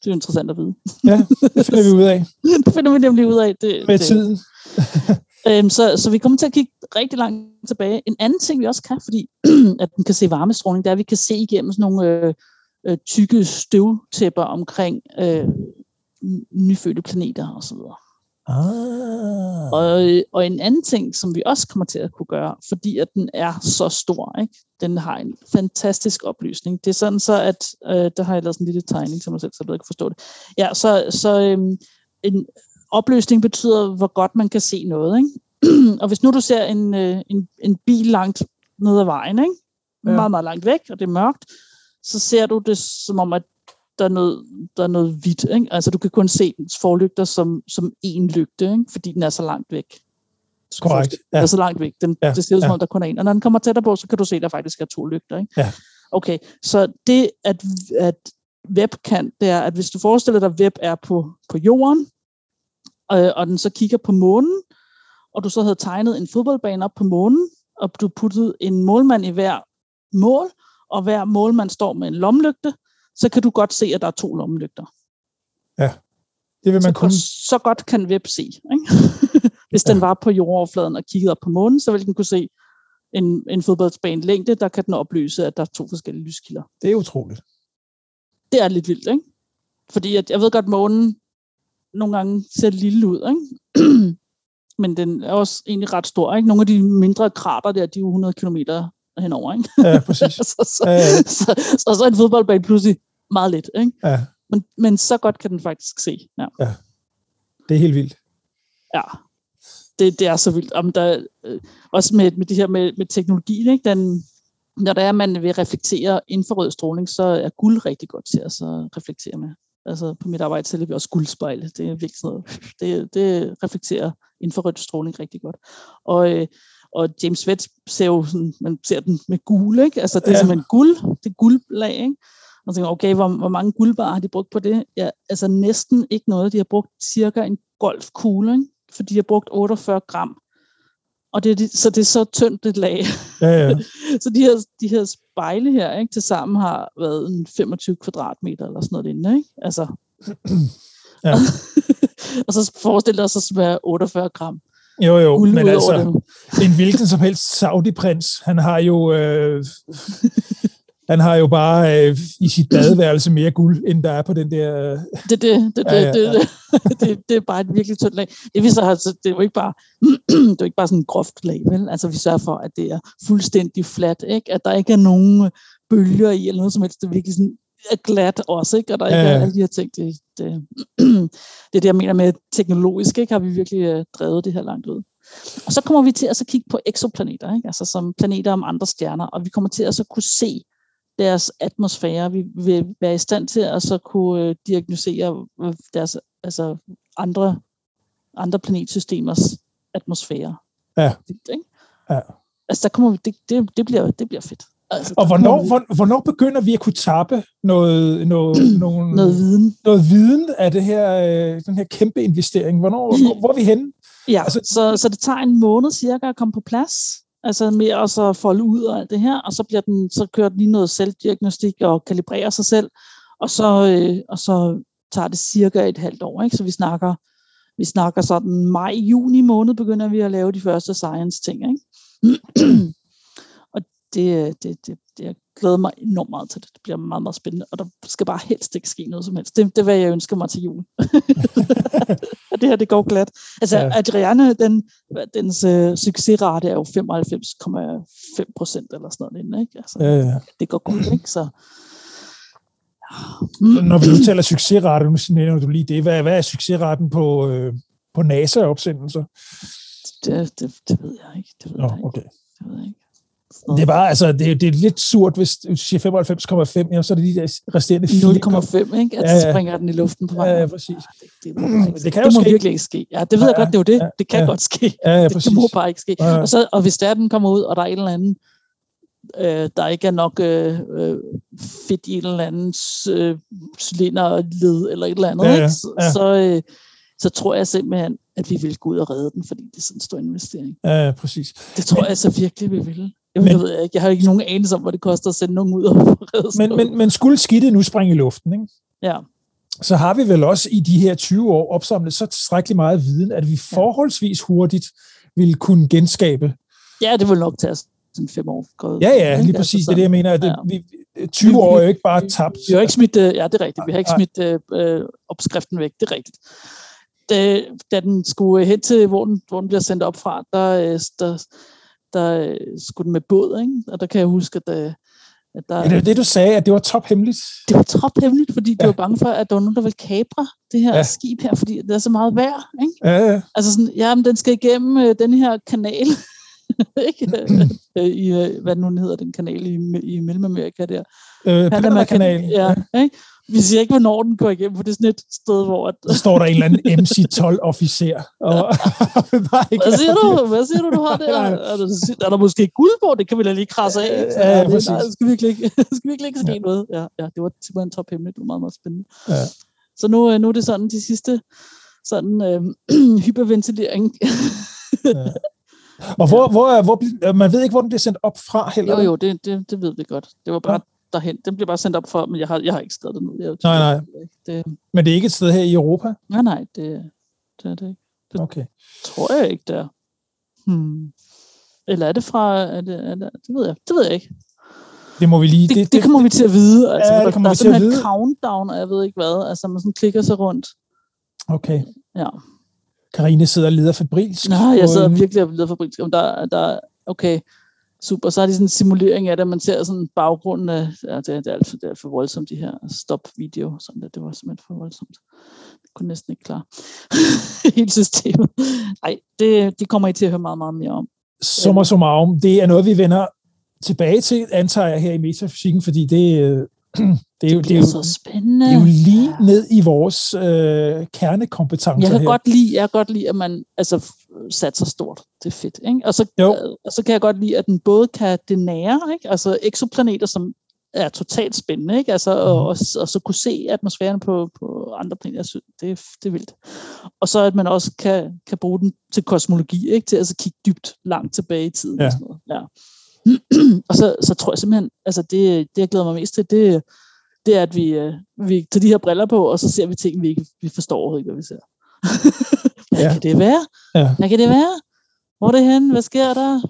det er jo interessant at vide. Ja, det finder vi ud af. (laughs) det finder vi nemlig ud af. Det, Med det. tiden. (laughs) øhm, så, så vi kommer til at kigge rigtig langt tilbage. En anden ting, vi også kan, fordi (clears throat) at den kan se varmestråling, det er, at vi kan se igennem sådan nogle øh, øh, tykke støvtæpper omkring øh, nyfødte planeter osv. Ah. Og, og en anden ting, som vi også kommer til at kunne gøre, fordi at den er så stor, ikke? den har en fantastisk oplysning. Det er sådan så, at øh, der har jeg lavet sådan en lille tegning til mig selv, så du ikke forstå det. Ja, så, så øhm, en opløsning betyder, hvor godt man kan se noget. Ikke? (clears throat) og hvis nu du ser en, øh, en, en bil langt ned ad vejen, ikke? Ja. meget, meget langt væk, og det er mørkt, så ser du det som om, at der er noget, der er noget hvidt. Ikke? Altså du kan kun se dens forlygter som, som en lygte, ikke? fordi den er så langt væk. Korrekt. Ja. Den er så langt væk. Den, ja. Det ser ud som om, der kun er en. Og når den kommer tættere på, så kan du se, at der faktisk er to lygter. Ikke? Ja. Okay, så det, at, at web kan, det er, at hvis du forestiller dig, at web er på, på jorden, øh, og den så kigger på månen, og du så havde tegnet en fodboldbane op på månen, og du puttede en målmand i hver mål, og hver målmand står med en lomlygte, så kan du godt se, at der er to lommelygter. Ja, det vil man så, kunne. Så godt kan web se. Ikke? (laughs) Hvis ja. den var på jordoverfladen og kiggede op på månen, så ville den kunne se en, en fodboldsbane længde, der kan den oplyse, at der er to forskellige lyskilder. Det er utroligt. Det er lidt vildt, ikke? Fordi at, jeg ved godt, at månen nogle gange ser lille ud, ikke? (clears throat) men den er også egentlig ret stor. Ikke? Nogle af de mindre krater der, de er jo 100 km henover. Ikke? Ja, præcis. (laughs) så, så, ja, ja. Så, så, så, så er en fodboldbane pludselig meget lidt. Ikke? Ja. Men, men så godt kan den faktisk se. Ja. ja. Det er helt vildt. Ja, det, det er så vildt. Om der, øh, også med, med det her med, med teknologien, ikke? Den, når der er, man vil reflektere infrarød stråling, så er guld rigtig godt til at så reflektere med. Altså på mit arbejde sælger vi også guldspejle. Det er virkelig sådan noget. Det, det reflekterer infrarød stråling rigtig godt. Og, øh, og James Webb ser jo sådan, man ser den med gul, ikke? Altså det er ja. simpelthen guld, det er guldlag, ikke? Og tænker, okay, hvor, hvor mange guldbarer har de brugt på det? Ja, altså næsten ikke noget. De har brugt cirka en golfkugle, ikke? for de har brugt 48 gram. Og det er, så det er så tyndt et lag. Ja, ja. (laughs) så de her, de her spejle her, ikke, til sammen har været en 25 kvadratmeter eller sådan noget lignende, ikke? Altså. (clears throat) ja. (laughs) og så forestil dig så at 48 gram. Jo, jo, men altså, en hvilken som helst Saudi-prins, han har jo øh, (laughs) han har jo bare øh, i sit badeværelse mere guld, end der er på den der... Det, det, det, det, ja, ja, ja. det, det, (laughs) det, det er bare et virkelig tyndt lag. Det, vi så har, det er jo ikke bare, (clears throat) det er ikke bare sådan en groft lag, vel? Altså, vi sørger for, at det er fuldstændig fladt, ikke? At der ikke er nogen bølger i, eller noget som helst. Det er virkelig sådan er glat også, ikke? Og der ikke ja, ja. er alle de her ting. Det, det, (clears throat) det er det, jeg mener med teknologisk, ikke? Har vi virkelig uh, drevet det her langt ud. Og så kommer vi til at så kigge på eksoplaneter, ikke? altså som planeter om andre stjerner, og vi kommer til at så kunne se deres atmosfære. Vi vil være i stand til at så kunne øh, diagnosere øh, deres altså andre, andre planetsystemers atmosfære. Ja. Ikke? ja. Altså der kommer det, det, det, bliver, det bliver fedt. Altså, og hvornår, vi... hvornår begynder vi at kunne tappe noget, noget, (clears throat) nogle, noget viden? Noget viden af det her, øh, den her kæmpe investering. Hvornår, hvor, hvor er vi henne? Ja, altså, så, så det tager en måned cirka at komme på plads altså med at så folde ud og alt det her, og så, bliver den, så kører den lige noget selvdiagnostik og kalibrerer sig selv, og så, øh, og så tager det cirka et halvt år. Ikke? Så vi snakker, vi snakker sådan maj-juni måned, begynder vi at lave de første science-ting. Ikke? (clears throat) og det, øh, det, det, glæder mig enormt meget til det. Det bliver meget, meget spændende, og der skal bare helst ikke ske noget som helst. Det, det er, hvad jeg ønsker mig til jul. (laughs) at det her, det går glat. Altså, ja. Adriane, den, dens uh, succesrate er jo 95,5 procent eller sådan noget. Ikke? Altså, ja, ja. Det går godt, ikke? Så, Mm. Når vi nu taler succesrate, nu nævner du lige det. Hvad, hvad er succesraten på, øh, på NASA-opsendelser? Det, det, det ved jeg ikke. Det ved Nå, jeg ikke. Okay. Det ved jeg ikke. Det er bare, altså, det, er, det er lidt surt, hvis du siger 95,5, ja, så er det de der resterende 0,5, ikke? At ja, ja. springer den i luften på vejen. Ja, ja, præcis. Det, det, det, det, kan det må ske. virkelig ikke ske. Ja, det ved ja, jeg godt, det er jo det. Ja, det kan ja, godt ske. Ja, ja, det, det må bare ikke ske. Ja, ja. Og, så, og hvis der den kommer ud, og der er en eller anden, øh, der ikke er nok øh, øh fedt i en eller anden øh, cylinderled, eller et eller andet, ja, ja, ikke? Så, ja. så, øh, så tror jeg simpelthen, at vi vil gå ud og redde den, fordi det er sådan en stor investering. Ja, ja præcis. Det tror men, jeg så virkelig, vi vil. Jeg, men, ved, jeg, jeg har ikke nogen anelse om, hvad det koster at sende nogen ud og men, men, men skulle skidtet nu springe i luften, ikke? Ja. så har vi vel også i de her 20 år opsamlet så tilstrækkeligt meget viden, at vi forholdsvis hurtigt vil kunne genskabe. Ja, det vil nok tage sådan fem år. Ja, ja, lige altså præcis. Det er det, jeg mener. At det, ja. vi, 20 år er jo ikke bare tabt. Vi har ikke smidt, øh, ja, det er rigtigt. Vi har ikke smidt øh, opskriften væk. Det er rigtigt da, da den skulle hen til, hvor den, hvor den bliver sendt op fra, der, øh, der, der skulle den med båd, ikke? og der kan jeg huske, at, der, at der... Ja, det var det, du sagde, at det var tophemmeligt. Det var tophemmeligt, fordi ja. de var bange for, at der var nogen, der ville kapre det her ja. skib her, fordi det er så meget værd. Ikke? Ja, ja. Altså sådan, ja, men den skal igennem øh, den her kanal, (laughs) ikke? Øh, I, øh, hvad nu hedder den kanal i, i Mellemamerika der? Øh, Panama-kanalen. Ja, ja. Ikke? Vi siger ikke, hvornår den går igennem, for det er sådan et sted, hvor... At... Der står der en eller anden MC-12-officer. Og... (laughs) Hvad siger du? Hvad siger du, du har der? Er der, er der måske guld på? Det kan vi da lige krasse af. Ja, ja, det, nej, skal virkelig ikke, det skal virkelig ikke ske (laughs) ja. noget. Ja, ja, det var simpelthen top hemmeligt. Det var meget, meget spændende. Ja. Så nu, øh, nu er det sådan de sidste sådan øh, (clears throat) hyperventilering. ja. Og hvor, hvor, hvor, man ved ikke, hvor den bliver sendt op fra heller? Jo, jo, det, det, det ved vi godt. Det var bare derhen. Den bliver bare sendt op for, men jeg har, jeg har ikke skrevet det ned. Jeg, nej, nej. Det, men det er ikke et sted her i Europa? Nej, nej, det, det er det ikke. Det okay. tror jeg ikke, det er. Hmm. Eller er det fra... Er det, er det, det ved jeg. Det ved jeg ikke. Det må vi lige... Det, det, det kommer vi til at vide. Altså, ja, det kommer der, vi til at vide. Der countdown, og jeg ved ikke hvad. Altså, man sådan klikker sig rundt. Okay. Ja. Karine sidder og leder fabrilsk. Nej, jeg sidder virkelig og leder fabrilsk. Der, der, okay, super. Så har de sådan en simulering af det, man ser sådan baggrunden af, ja, det, det, er alt for, det er for voldsomt, de her stop-video, sådan der. det var simpelthen for voldsomt. Det kunne næsten ikke klare (laughs) hele systemet. Nej, det, det kommer I til at høre meget, meget mere om. Summa summarum, det er noget, vi vender tilbage til, antager jeg her i metafysikken, fordi det, øh, det, er jo, det, er jo, så spændende. Det er jo lige ned i vores øh, kernekompetencer jeg kan her. Godt lide, jeg kan godt lide, at man altså, satser stort. Det er fedt. Ikke? Og, så, jo. Og så kan jeg godt lide, at den både kan det nære, ikke? altså eksoplaneter, som er totalt spændende, ikke? Altså, mm. og, mhm. og, og, så kunne se atmosfæren på, på andre planeter, synes, det, er, det er vildt. Og så at man også kan, kan bruge den til kosmologi, ikke? til at altså, kigge dybt langt tilbage i tiden. Ja. Og, sådan noget. Ja. (clears throat) og så, så tror jeg simpelthen, altså det, det jeg glæder mig mest til, det, det er, at vi, øh, vi tager de her briller på, og så ser vi ting, vi ikke vi forstår overhovedet ikke, hvad vi ser. (laughs) hvad ja. kan det være? Ja. Hvad kan det være? Hvor er det hen? Hvad sker der?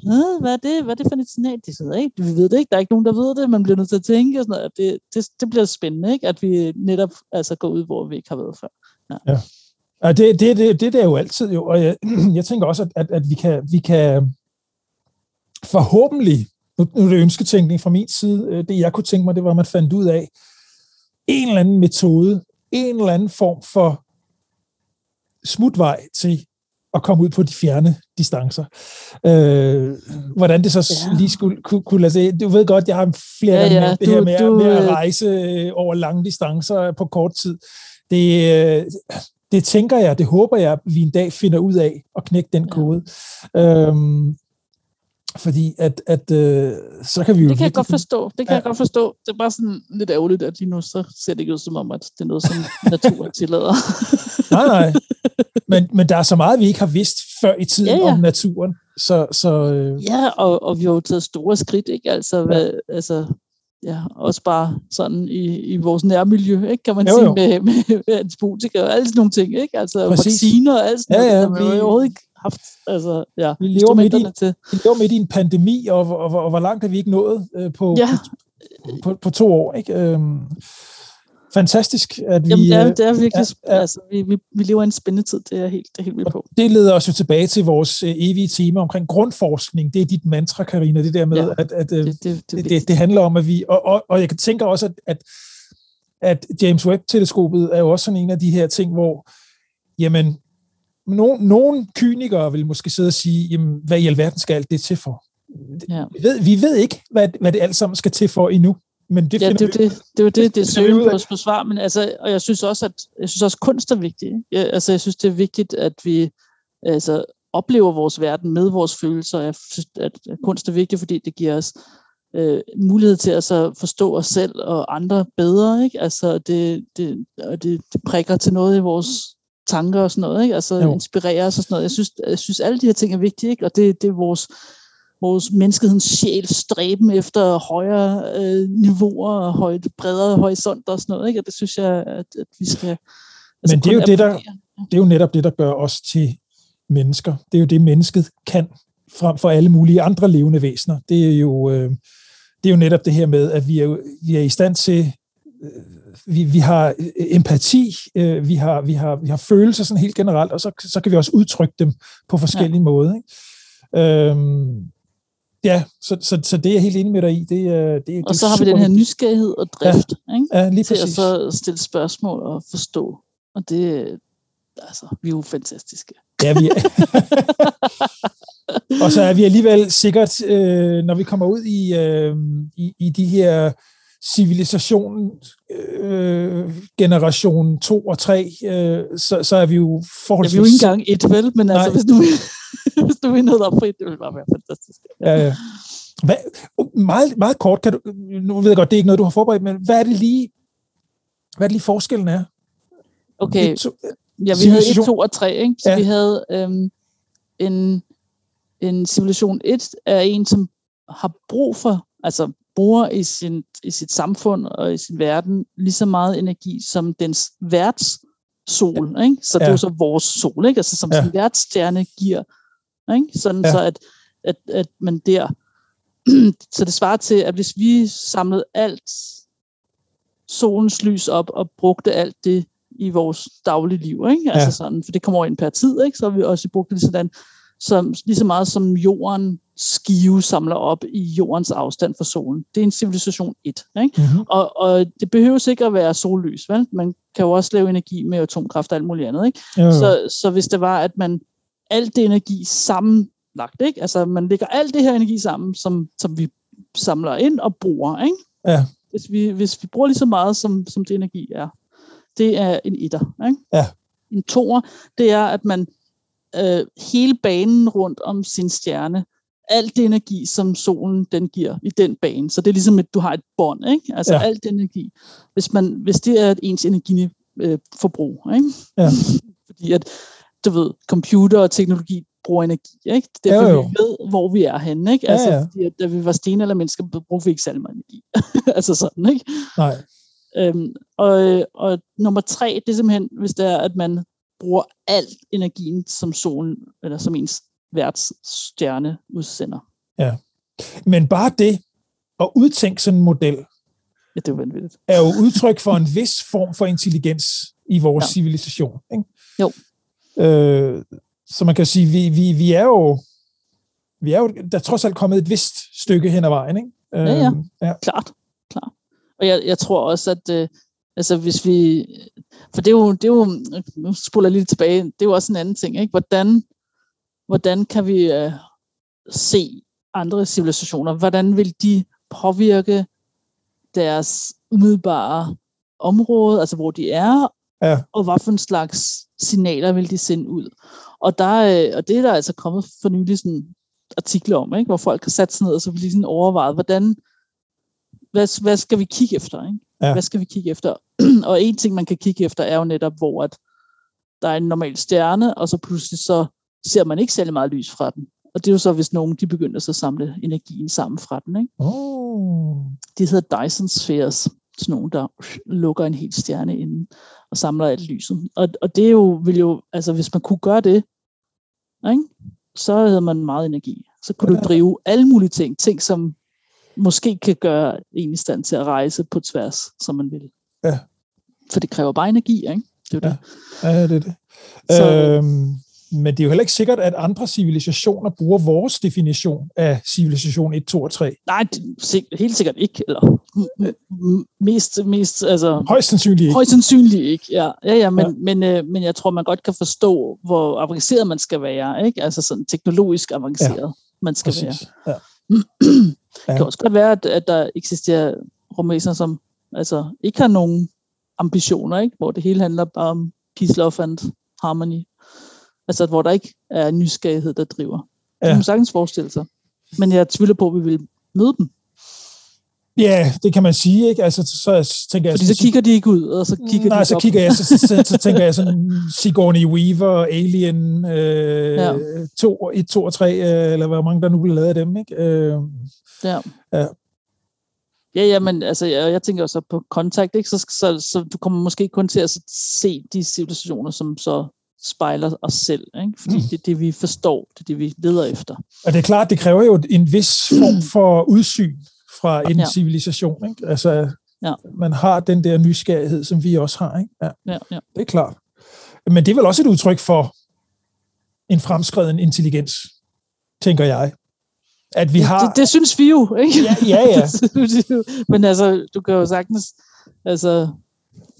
Hvad er det? Hvad er det for et signal? De sidder ikke. Vi ved det ikke. Der er ikke nogen, der ved det. Man bliver nødt til at tænke. Og sådan noget. Det, det, det bliver spændende, ikke? at vi netop altså, går ud, hvor vi ikke har været før. Ja. ja. ja det, det, det, det, det er jo altid jo. Og jeg, (clears throat) jeg tænker også, at, at, at vi, kan, vi kan forhåbentlig, nu, nu er det ønsketænkning fra min side, øh, det jeg kunne tænke mig, det var, at man fandt ud af en eller anden metode, en eller anden form for smutvej til at komme ud på de fjerne distancer. Øh, hvordan det så ja. lige skulle kunne, kunne lade sig. Du ved godt, jeg har flere ja, ja. Med, det du, her med, du, med at rejse øh, over lange distancer på kort tid. Det, øh, det tænker jeg, det håber jeg, vi en dag finder ud af at knække den kode. Ja. Øhm, fordi at, at øh, så kan vi jo... Det kan jeg godt forstå. Det kan ja. jeg godt forstå. Det er bare sådan lidt ærgerligt, at lige nu så ser det ikke ud som om, at det er noget, som naturen (laughs) tillader. nej, nej. Men, men der er så meget, vi ikke har vidst før i tiden ja, ja. om naturen. Så, så, øh... Ja, og, og vi har jo taget store skridt, ikke? Altså, hvad, altså ja, også bare sådan i, i vores nærmiljø, ikke, kan man jo, sige, jo. med, med, med antibiotika og alle sådan nogle ting, ikke? Altså Præcis. vacciner og alt sådan ja, ja, noget, vi... overhovedet ikke haft altså, ja, vi lever midt i, til. Vi lever midt i en pandemi, og, og, og, og hvor langt er vi ikke nået øh, på, ja. på, på, på to år, ikke? Øhm, fantastisk, at vi... Jamen, det er, øh, det er virkelig... Ja, ja. Altså, vi, vi, vi lever i en spændende tid, det er helt, det er helt vildt på. Det leder os jo tilbage til vores øh, evige tema omkring grundforskning. Det er dit mantra, Karina, det der med, ja, at, at øh, det, det, det, det, det handler om, at vi... Og, og, og jeg tænker også, at, at, at James Webb-teleskopet er jo også sådan en af de her ting, hvor jamen, nogen, nogen kynikere vil måske sidde og sige, jamen, hvad i alverden skal alt det til for? Ja. Vi, ved, vi ved ikke, hvad, hvad det alt sammen skal til for endnu. Men det, ja, det, er det, det er jo det, det er søgen på, svar, men altså, og jeg synes også, at jeg synes også, kunst er vigtigt. Jeg, altså, jeg synes, det er vigtigt, at vi altså, oplever vores verden med vores følelser. Jeg synes, at kunst er vigtigt, fordi det giver os øh, mulighed til at så forstå os selv og andre bedre. Ikke? Altså, det, det, og det, det prikker til noget i vores tanker og sådan noget, ikke? altså jo. inspirere os og sådan noget. Jeg synes, jeg synes, alle de her ting er vigtige, ikke? og det, det er vores, vores menneskehedens sjæl stræben efter højere øh, niveauer og højt, bredere horisonter og sådan noget, ikke? og det synes jeg, at, at vi skal altså, Men det er, jo det, der, det er jo netop det, der gør os til mennesker. Det er jo det, mennesket kan frem for alle mulige andre levende væsener. Det er jo, øh, det er jo netop det her med, at vi er, vi er i stand til øh, vi, vi har øh, empati, øh, vi, har, vi, har, vi har følelser sådan helt generelt, og så, så kan vi også udtrykke dem på forskellige ja. måder. Ikke? Øhm, ja, så, så, så det er jeg helt enig med dig i. Det, det, det, og så har vi den her nysgerrighed og drift, ja, ikke? Ja, lige til præcis. at så stille spørgsmål og forstå. Og det, altså, vi er jo fantastiske. Ja, vi er. (laughs) og så er vi alligevel sikkert, øh, når vi kommer ud i, øh, i, i de her civilisation øh, generation 2 og 3, øh, så, så er vi jo forholdsvis... Ja, vi er jo ikke engang et, vel? Men altså, hvis du, (laughs) hvis du vil noget op det vil bare være fantastisk. Ja, ja. Hvad, meget, meget kort, kan du, nu ved jeg godt, det er ikke noget, du har forberedt, men hvad er det lige, hvad er det lige forskellen er? Okay, to, ja, vi havde 1, 2 og 3, ikke? Så ja. vi havde øhm, en, en civilisation 1 er en, som har brug for, altså bruger i, sin, i sit samfund og i sin verden lige så meget energi som dens værts sol, ja. ikke? Så det ja. er jo så vores sol, ikke? Altså som ja. sin værtsstjerne giver, ikke? Sådan ja. så at, at, at man der, (clears throat) så det svarer til, at hvis vi samlede alt solens lys op og brugte alt det i vores daglige liv, ikke? Altså ja. sådan, for det kommer over ind per tid, ikke? Så har vi også brugt det sådan, som, lige så meget som jorden skive samler op i jordens afstand fra solen. Det er en civilisation 1. Ikke? Mm-hmm. Og, og det behøver ikke at være sollys. Vel? Man kan jo også lave energi med atomkraft og alt muligt andet. Ikke? Jo, jo. Så, så hvis det var, at man alt det energi sammenlagt, ikke? altså man lægger alt det her energi sammen, som, som vi samler ind og bruger. Ikke? Ja. Hvis, vi, hvis vi bruger lige så meget, som, som det energi er, det er en etter. Ikke? Ja. En toer, det er, at man øh, hele banen rundt om sin stjerne, alt det energi, som solen den giver i den bane. Så det er ligesom, at du har et bånd, ikke? Altså ja. alt energi. Hvis, man, hvis det er ens energiforbrug, øh, ikke? Ja. (laughs) Fordi at, du ved, computer og teknologi bruger energi, ikke? Det er, ja, vi ved, hvor vi er henne, ikke? Altså, ja, ja. Fordi, at, da vi var sten eller mennesker, brugte vi ikke særlig meget energi. (laughs) altså sådan, ikke? Nej. Øhm, og, og nummer tre, det er simpelthen, hvis det er, at man bruger al energien, som solen, eller som ens værtsstjerne udsender. Ja. Men bare det at udtænke sådan en model, ja, det er, vanvittigt. er jo udtryk for en vis form for intelligens i vores ja. civilisation. Ikke? Jo. Øh, så man kan sige, vi, vi, vi er jo vi er jo, der er trods alt kommet et vist stykke hen ad vejen, ikke? Ja, ja. Øhm, ja. Klart. Klart. Og jeg, jeg tror også, at øh, altså hvis vi, for det er jo, det er jo, nu spoler jeg lige tilbage, det er jo også en anden ting, ikke? Hvordan, hvordan kan vi øh, se andre civilisationer? Hvordan vil de påvirke deres umiddelbare område, altså hvor de er, ja. og hvad for en slags signaler vil de sende ud? Og, der, øh, og det er der altså kommet for nylig sådan artikler om, ikke? hvor folk har sat sig ned og så lige sådan overvejet, hvordan, hvad, hvad skal vi kigge efter? Ikke? Ja. Hvad skal vi kigge efter? (clears throat) og en ting, man kan kigge efter, er jo netop, hvor at der er en normal stjerne, og så pludselig så ser man ikke særlig meget lys fra den. Og det er jo så, hvis nogen de begynder så at samle energien sammen fra den. Ikke? Oh. De hedder Dyson Spheres, sådan nogle, der lukker en hel stjerne ind og samler alt lyset. Og, og det er jo, vil jo, altså hvis man kunne gøre det, ikke? så havde man meget energi. Så kunne ja. du drive alle mulige ting, ting som måske kan gøre en i stand til at rejse på tværs, som man vil. Ja. For det kræver bare energi, ikke? Det er ja. det. Ja, det er det. Så, øhm, men det er jo heller ikke sikkert, at andre civilisationer bruger vores definition af civilisation 1, 2 og 3. Nej, helt sikkert ikke. Eller mest, mest, altså, højst sandsynligt ikke. Højst sandsynligt ikke, ja. ja, ja, men, ja. Men, øh, men jeg tror, man godt kan forstå, hvor avanceret man skal være. Ikke? Altså sådan teknologisk avanceret ja. man skal Præcis. være. Ja. (clears throat) det kan også godt være, at, at der eksisterer rumvæsener, som altså, ikke har nogen ambitioner, ikke? hvor det hele handler bare om peace, love and harmony. Altså, hvor der ikke er nysgerrighed, der driver. Det kan man sagtens forestille sig. Men jeg tvivler på, at vi vil møde dem. Ja, det kan man sige, ikke? Altså, så tænker jeg... Fordi så, kigger de ikke ud, og så kigger nej, de så op. kigger jeg, så, så, så, så tænker jeg sådan Sigourney Weaver, Alien, øh, ja. 2, 1, 2 og 3, øh, eller hvor mange der nu bliver lavet af dem, ikke? Øh, ja. ja. Ja, ja, men altså, jeg, jeg tænker også på kontakt, ikke? Så, så, så du kommer måske kun til at se de civilisationer, som så spejler os selv, ikke? fordi mm. det er det, vi forstår, det er det, vi leder efter. Og det er klart, det kræver jo en vis form for udsyn fra en ja. civilisation. Ikke? Altså, ja. man har den der nysgerrighed, som vi også har. Ikke? Ja. Ja, ja. Det er klart. Men det er vel også et udtryk for en fremskreden intelligens, tænker jeg. At vi har... det, det synes vi jo, ikke? Ja, ja. ja. (laughs) Men altså, du kan jo sagtens altså,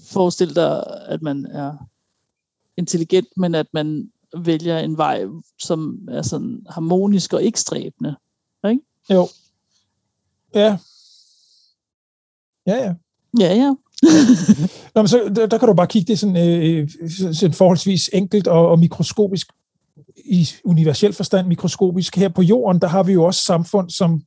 forestille dig, at man er intelligent, men at man vælger en vej, som er sådan harmonisk og ikke stræbende. Ikke? Jo. Ja. Ja, ja. Ja, ja. (laughs) Nå, men så, der, der kan du bare kigge det sådan, øh, sådan forholdsvis enkelt og, og mikroskopisk i universel forstand mikroskopisk. Her på jorden, der har vi jo også samfund, som,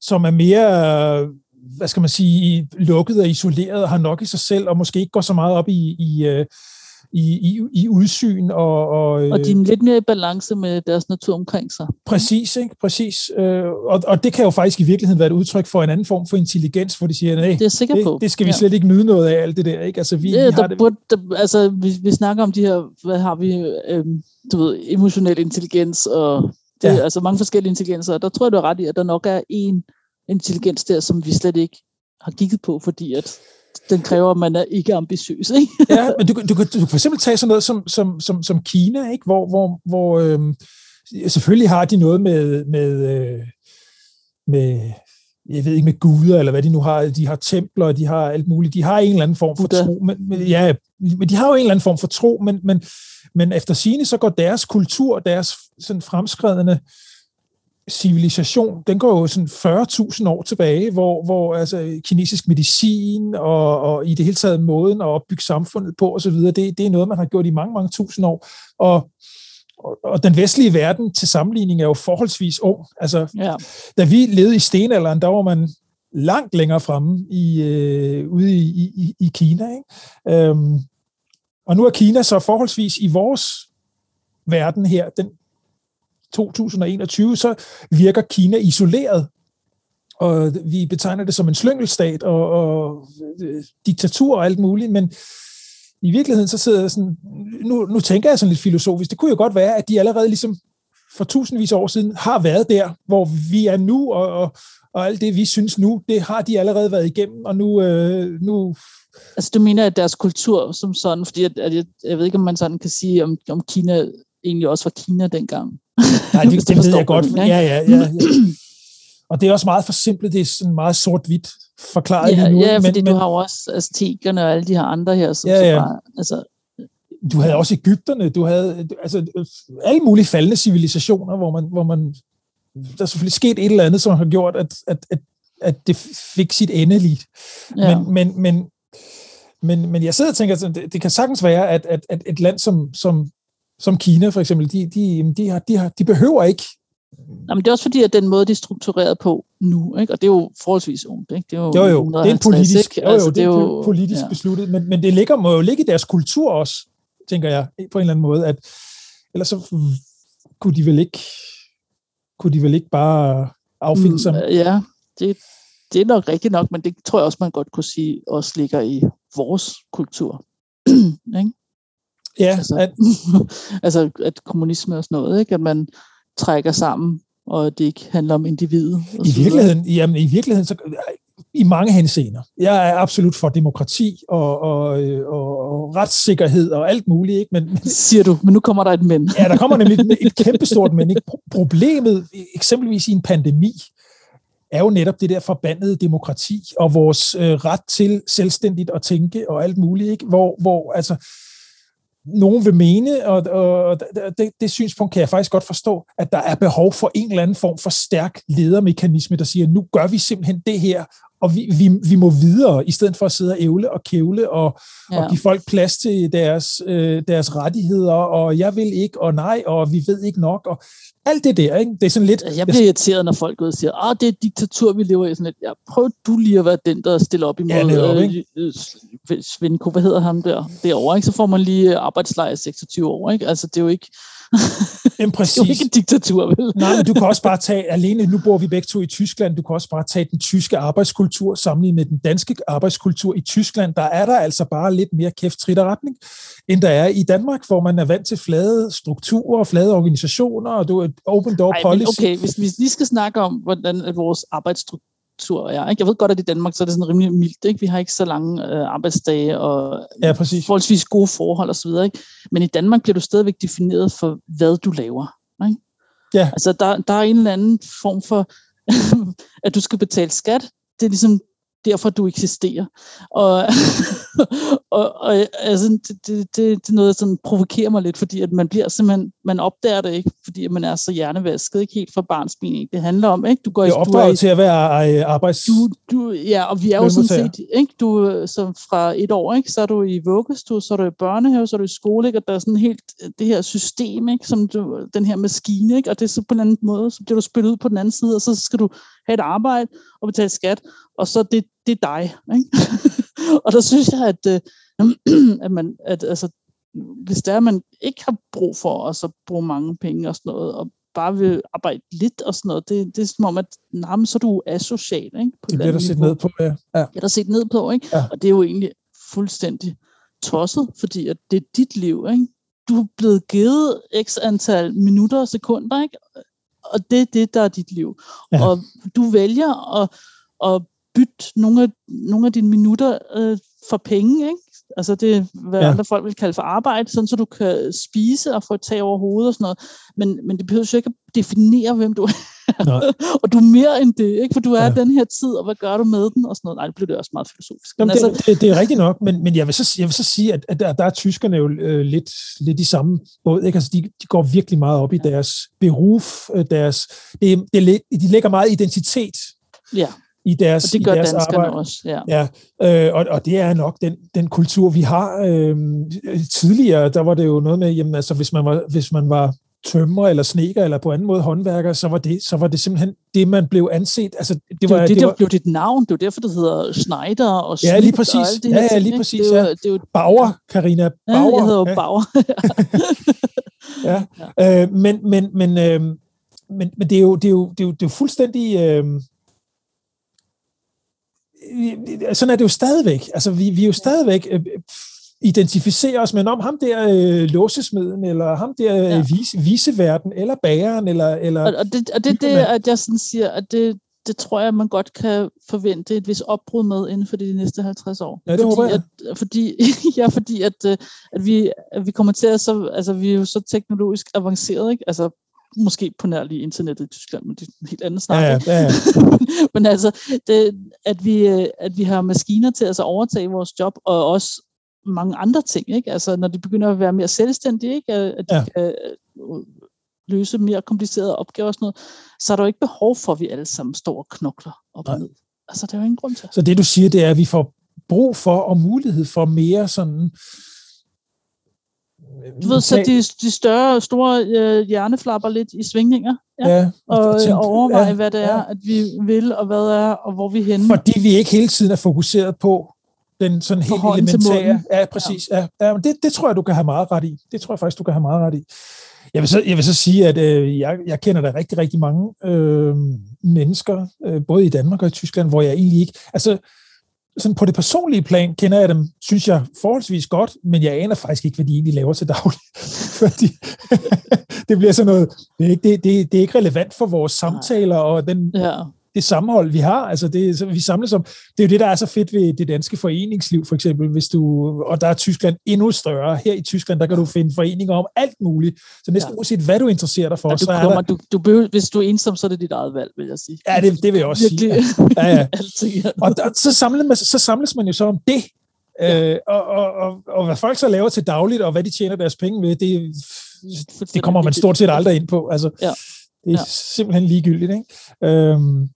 som er mere hvad skal man sige, lukket og isoleret og har nok i sig selv, og måske ikke går så meget op i, i, øh, i, i, i udsyn. Og, og, og de er lidt mere i balance med deres natur omkring sig. Præcis, ikke? præcis. Øh, og, og det kan jo faktisk i virkeligheden være et udtryk for en anden form for intelligens, hvor de siger, nej, det, er sikker det, på. det skal vi slet ikke nyde noget af, alt det der. Ikke? Altså, vi, det, vi har der det. Burde, der, altså, vi, vi snakker om de her, hvad har vi, øhm, du ved, emotionel intelligens, og det, ja. altså mange forskellige intelligenser, og der tror jeg, du er ret i, at der nok er en intelligens der, som vi slet ikke har kigget på, fordi at den kræver, at man er ikke ambitiøs. Ikke? (laughs) ja, men du, du, du, du kan for eksempel tage sådan noget som, som, som, som Kina, ikke? hvor, hvor, hvor øh, selvfølgelig har de noget med, med, øh, med jeg ved ikke, med guder, eller hvad de nu har. De har templer, de har alt muligt. De har en eller anden form for Buddha. tro. Men, men, ja, men de har jo en eller anden form for tro, men, men, men efter sine så går deres kultur, deres sådan fremskredende civilisation, den går jo sådan 40.000 år tilbage, hvor, hvor altså, kinesisk medicin og, og i det hele taget måden at opbygge samfundet på osv., det, det er noget, man har gjort i mange, mange tusind år. Og, og, og den vestlige verden til sammenligning er jo forholdsvis ung. Altså, ja. Da vi levede i stenalderen, der var man langt længere fremme i, øh, ude i, i, i Kina. Ikke? Øhm, og nu er Kina så forholdsvis i vores verden her, den 2021, så virker Kina isoleret. Og vi betegner det som en slyngelstat og, og øh, diktatur og alt muligt, men i virkeligheden så sidder jeg sådan, nu, nu tænker jeg sådan lidt filosofisk, det kunne jo godt være, at de allerede ligesom for tusindvis af år siden har været der, hvor vi er nu, og, og, og alt det, vi synes nu, det har de allerede været igennem, og nu... Øh, nu altså du mener, at deres kultur som sådan, fordi at, at jeg, jeg ved ikke, om man sådan kan sige, om, om Kina egentlig også var Kina dengang. Nej, det, (laughs) det, det ved jeg godt. Ja, ja, ja, ja. Og det er også meget forsimplet, det er sådan meget sort-hvidt forklaret ja, nu. Ja, fordi men, du har jo også aztekerne og alle de her andre her, som ja, ja. så bare, altså, du havde også Ægypterne, du havde altså, alle mulige faldende civilisationer, hvor man, hvor man der er selvfølgelig sket et eller andet, som har gjort, at, at, at, at det fik sit endeligt. Ja. Men, men, men, men, men jeg sidder og tænker, at det, det kan sagtens være, at, at, at et land som, som, som Kina for eksempel, de, de, de, har, de, har, de behøver ikke Jamen, det er også fordi, at den måde, de er struktureret på nu, ikke? og det er jo forholdsvis ungt. Ikke? Det er jo, jo, jo. det er en politisk, jo, jo, altså, det er jo politisk ja. besluttet, men, men det ligger, må jo ligge i deres kultur også, tænker jeg, på en eller anden måde, at ellers så kunne de vel ikke, kunne de vel ikke bare affinde sig? Mm, ja, det, det er nok rigtigt nok, men det tror jeg også, man godt kunne sige, også ligger i vores kultur. (clears throat) ikke? Ja. Altså, at, (laughs) altså, at kommunisme og sådan noget, ikke? at man trækker sammen, og det ikke handler om individet. I virkeligheden, jamen, i virkeligheden så, i mange henseender. Jeg er absolut for demokrati og, og, og, og retssikkerhed og alt muligt. Ikke? Men, Siger du, men nu kommer der et men. ja, der kommer nemlig et, et (laughs) kæmpestort men. Ikke? Problemet, eksempelvis i en pandemi, er jo netop det der forbandede demokrati og vores øh, ret til selvstændigt at tænke og alt muligt, ikke? Hvor, hvor altså, nogen vil mene, og, og det, det synspunkt kan jeg faktisk godt forstå, at der er behov for en eller anden form for stærk ledermekanisme, der siger, nu gør vi simpelthen det her, og vi, vi, vi må videre, i stedet for at sidde og ævle og kævle og, ja. og give folk plads til deres, øh, deres rettigheder, og jeg vil ikke, og nej, og vi ved ikke nok, og alt det der, ikke? Det er sådan lidt... Jeg bliver irriteret, når folk går og siger, ah, det er diktatur, vi lever i. Sådan lidt, ja, prøv du lige at være den, der stiller op imod ja, netop, ikke? Øh, øh Svenko, hvad hedder ham der, derovre, ikke? Så får man lige arbejdslejr 26 år, ikke? Altså, det er jo ikke... (laughs) Jamen, præcis. det er jo ikke en diktatur, vel? Nej, men du kan også bare tage, alene nu bor vi begge to i Tyskland, du kan også bare tage den tyske arbejdskultur sammenlignet med den danske arbejdskultur i Tyskland. Der er der altså bare lidt mere kæft trit retning, end der er i Danmark, hvor man er vant til flade strukturer flade organisationer, og du er open door Ej, policy. okay, hvis vi lige skal snakke om, hvordan vores arbejdsstruktur er. Ikke? Jeg ved godt, at i Danmark så er det sådan rimelig mildt. Ikke? Vi har ikke så lange øh, arbejdsdage og ja, præcis. forholdsvis gode forhold osv. Men i Danmark bliver du stadigvæk defineret for, hvad du laver. Ikke? Ja. Altså, der, der er en eller anden form for, (laughs) at du skal betale skat. Det er ligesom derfor du eksisterer. Og, (laughs) (laughs) og, og altså, det, det, det, det er noget, der sådan provokerer mig lidt, fordi at man bliver simpelthen, man opdager det ikke, fordi at man er så hjernevasket, ikke helt fra barnsben. Det handler om, ikke? Du går, det er opdraget til at være øh, arbejds... Du, du, ja, og vi er jo sådan set, ikke? Du, så fra et år, ikke? Så er du i vuggestue, så er du i børnehave, så er du i skole, ikke? Og der er sådan helt det her system, ikke? Som du, den her maskine, ikke? Og det er så på en anden måde, så bliver du spillet ud på den anden side, og så skal du have et arbejde og betale skat, og så det, det er dig. Ikke? (laughs) (laughs) og der synes jeg, at, øh, (clears throat) at, man, at altså, hvis der er, man ikke har brug for at så bruge mange penge og sådan noget, og bare vil arbejde lidt og sådan noget, det, det er som om, at nah, så er du asocial. Ikke? På det bliver der set ned på, ja. ja. Det er der set ned på, ikke? Ja. og det er jo egentlig fuldstændig tosset, fordi at det er dit liv. Ikke? Du er blevet givet x antal minutter og sekunder, ikke? og det er det, der er dit liv. Ja. Og du vælger at, at bytte nogle af, nogle af dine minutter øh, for penge, ikke? Altså det, hvad ja. andre folk vil kalde for arbejde, sådan så du kan spise og få et tag over hovedet og sådan noget. Men, men det behøver jo ikke at definere, hvem du er. (laughs) og du er mere end det, ikke? For du er ja. den her tid, og hvad gør du med den? Og sådan noget. Nej, det bliver det også meget filosofisk. Jamen, det, altså, det, det, er rigtigt nok, men, men jeg, vil så, jeg vil så sige, at, at der, der er tyskerne jo øh, lidt, lidt i samme båd. Ikke? Altså, de, de går virkelig meget op i ja. deres beruf, øh, deres, det, det, de lægger meget identitet ja i deres, og det gør i deres arbejde. også, ja. ja øh, og, og det er nok den, den kultur, vi har. Øh, tidligere, der var det jo noget med, jamen, altså, hvis man var, hvis man var tømmer eller sneker eller på anden måde håndværker, så var det, så var det simpelthen det, man blev anset. Altså, det, det var, det, det, var, blev dit navn. Det var derfor, det hedder Schneider og Schmidt Ja, lige præcis. Og alt det ja, ja, lige præcis. Det ja. det var, Bauer, Karina Bauer. Ja, jeg hedder ja. Bauer. (laughs) ja. ja. Øh, men, men, men, øh, men, men det er jo, det er jo, det er jo, det er jo fuldstændig... Øh, sådan er det jo stadigvæk. Altså, vi, vi er jo stadigvæk øh, identificerer os med om ham der øh, låsesmeden, eller ham der øh, ja. vise, viseverden, eller bageren, eller... eller og, og det, og det, det at jeg sådan siger, at det, det tror jeg, man godt kan forvente et vis opbrud med inden for de næste 50 år. Ja, det fordi, jeg. At, fordi, (laughs) ja, fordi at, øh, at, vi, at vi kommer til at så, altså vi er jo så teknologisk avanceret, ikke? Altså måske på nær lige internettet i Tyskland, men det er en helt anden snak. Ja, ja, ja. (laughs) men altså, det, at, vi, at vi har maskiner til at altså overtage vores job, og også mange andre ting, ikke? Altså, når de begynder at være mere selvstændige, ikke? At de ja. kan øh, løse mere komplicerede opgaver og sådan noget, så er der jo ikke behov for, at vi alle sammen står og knokler op Nej. og ned. Altså, det er jo ingen grund til. Så det, du siger, det er, at vi får brug for og mulighed for mere sådan du ved, så de, de større, store øh, hjerneflapper lidt i svingninger, ja, ja og, og, tænk, og overveje, ja, hvad det er, ja. at vi vil, og hvad er, og hvor vi er henne. Fordi vi ikke hele tiden er fokuseret på den sådan helt elementære. Ja, præcis. Ja. Ja, det, det tror jeg, du kan have meget ret i. Det tror jeg faktisk, du kan have meget ret i. Jeg vil så, jeg vil så sige, at øh, jeg, jeg kender der rigtig, rigtig mange øh, mennesker, øh, både i Danmark og i Tyskland, hvor jeg egentlig ikke... Altså, sådan på det personlige plan kender jeg dem, synes jeg, forholdsvis godt, men jeg aner faktisk ikke, hvad de egentlig laver til daglig. (laughs) Fordi (laughs) det bliver sådan noget, det er, ikke, det, det, det er ikke relevant for vores samtaler og den, ja det sammenhold, vi har. Altså det, så vi samles om. Det er jo det, der er så fedt ved det danske foreningsliv, for eksempel, hvis du, og der er Tyskland endnu større. Her i Tyskland, der kan du finde foreninger om alt muligt. Så næsten ja. uanset, hvad du interesserer dig for, ja, du så er kommer, der... Du, du behøver, hvis du er ensom, så er det dit eget valg, vil jeg sige. Ja, det, det vil jeg også Virkelig. sige. Ja, ja. ja. (laughs) og der, så, samles man, så samles man jo så om det. Ja. Øh, og, og, og, og hvad folk så laver til dagligt, og hvad de tjener deres penge ved, det, det kommer man stort set aldrig ind på. Altså, ja. Det er ja. simpelthen ligegyldigt. Ikke? Øhm,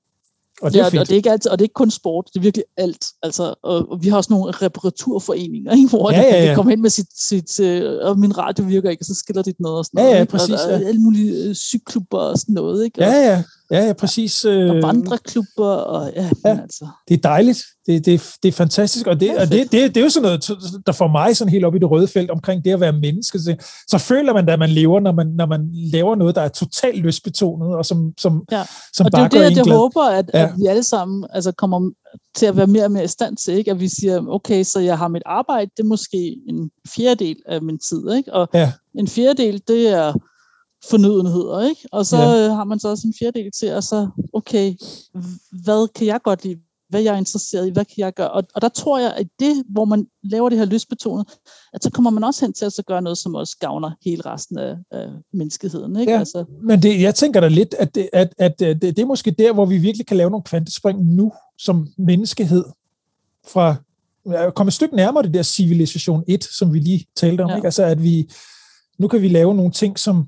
og det, er ja, og det er ikke altid, og det er ikke kun sport, det er virkelig alt. Altså, og, og vi har også nogle reparaturforeninger, (laughs) ikke, hvor ja, ja, ja. kan komme hen med sit, sit uh, og min radio virker ikke, og så skiller dit noget og sådan ja, noget. Ja, præcis. Og der er alle mulige uh, cykklubber og sådan noget. Ikke? Og, ja, ja. Ja, ja, præcis. Og, og vandreklubber, og ja, ja altså. Det er dejligt. Det, det, det er fantastisk, og, det, og det, det, det er jo sådan noget, der får mig sådan helt op i det røde felt omkring det at være menneske. Så, så føler man da, at man lever, når man, når man laver noget, der er totalt lystbetonet, og som, som, ja. som og bare det er det, jeg håber, at, ja. at vi alle sammen altså, kommer til at være mere og mere i stand til, ikke? at vi siger, okay, så jeg har mit arbejde, det er måske en fjerdedel af min tid, ikke? og ja. en fjerdedel, det er fornødenheder, ikke? Og så ja. har man så også en fjerdedel til, at så, okay, hvad kan jeg godt lide? Hvad jeg er interesseret i? Hvad kan jeg gøre? Og, og der tror jeg, at det, hvor man laver det her lystbetonet, at så kommer man også hen til at så gøre noget, som også gavner hele resten af, af menneskeheden, ikke? Ja, altså. men det, jeg tænker da lidt, at, det, at, at det, det er måske der, hvor vi virkelig kan lave nogle kvantespring nu, som menneskehed, fra komme et stykke nærmere det der civilisation 1, som vi lige talte om, ja. ikke? Altså, at vi, nu kan vi lave nogle ting, som,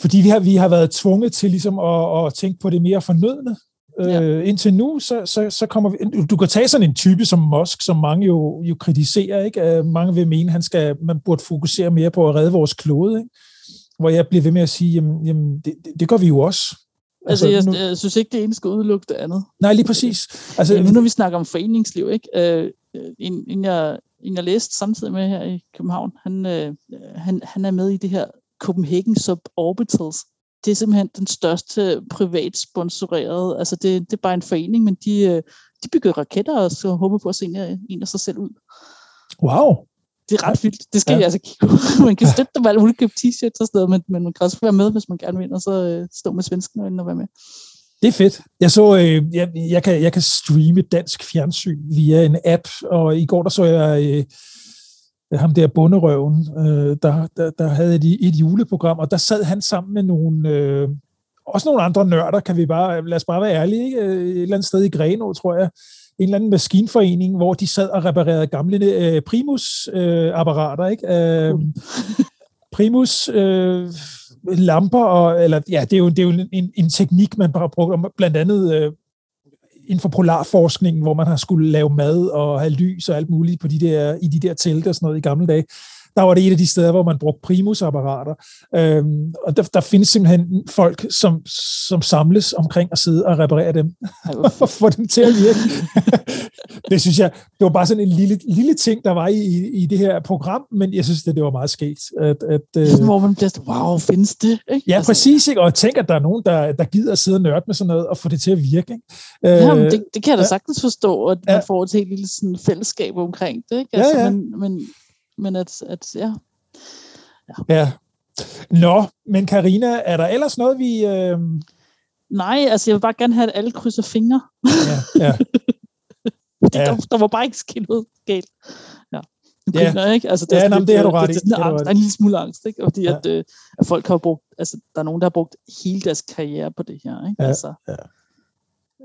fordi vi har, vi har været tvunget til ligesom at, at tænke på det mere fornødne. Ja. Øh, indtil nu, så, så, så kommer vi... Du kan tage sådan en type som Musk, som mange jo, jo kritiserer. Ikke? Mange vil mene, han skal, man burde fokusere mere på at redde vores klode. Ikke? Hvor jeg bliver ved med at sige, jamen, jamen det, det, det gør vi jo også. Altså, altså jeg, nu, jeg synes ikke, det ene skal udelukke det andet. Nej, lige præcis. Altså, ja, nu når vi snakker om foreningsliv, ikke? Øh, en, en, jeg, en jeg læste samtidig med her i København, han, øh, han, han er med i det her Copenhagen Suborbitals. Det er simpelthen den største privat sponsorerede, altså det, det er bare en forening, men de, øh, de bygger raketter og så håber på at se en af, en af sig selv ud. Wow. Det er ret vildt. Det skal ja. jeg altså kigge (laughs) Man kan støtte dem alle mulige t-shirts og sådan noget, men, men man kan også være med, hvis man gerne vil, og så øh, stå med svensken og være med. Det er fedt. Jeg så, øh, jeg, jeg, kan, jeg kan streame dansk fjernsyn via en app, og i går der så jeg øh, ham der bunderøven, øh, der, der, der havde et, et juleprogram, og der sad han sammen med nogle, øh, også nogle andre nørder, kan vi bare, lad os bare være ærlige, ikke? Øh, et eller andet sted i Greno, tror jeg, en eller anden maskinforening, hvor de sad og reparerede gamle øh, Primus-apparater, øh, ikke? Øh, (laughs) Primus øh, lamper, og, eller ja, det er jo, det er jo en, en teknik, man bare bruger, blandt andet øh, inden for polarforskningen, hvor man har skulle lave mad og have lys og alt muligt på de der, i de der telte og sådan noget i gamle dage der var det et af de steder, hvor man brugte primusapparater. Øhm, og der, der findes simpelthen folk, som, som samles omkring at sidde og reparere dem, (laughs) og få dem til at virke. (laughs) det synes jeg, det var bare sådan en lille, lille ting, der var i, i det her program, men jeg synes, det, det var meget skægt. At, at, øh, (laughs) hvor man bliver wow, findes det? Ikke? Ja, altså, præcis. Ikke? Og jeg tænker, at der er nogen, der, der gider at sidde og nørde med sådan noget, og få det til at virke. Ikke? Jamen, øh, det, det kan jeg da sagtens forstå, at man ja. får et helt lille sådan, fællesskab omkring det. Ikke? Altså, ja, ja. Men, men men at, at ja. ja. Ja. Nå, men Karina, er der ellers noget, vi... Øh... Nej, altså jeg vil bare gerne have, at alle krydser fingre. Ja, ja. (laughs) det, ja. Der, der var bare ikke sket noget galt. Ja. Ja. Griner, ikke? Altså, det, ja, nej, det har du ret i. Det, det, det, angst, der er en lille smule angst, ikke? Fordi ja. at, øh, at folk har brugt, altså der er nogen, der har brugt hele deres karriere på det her, ikke? Ja, altså, ja.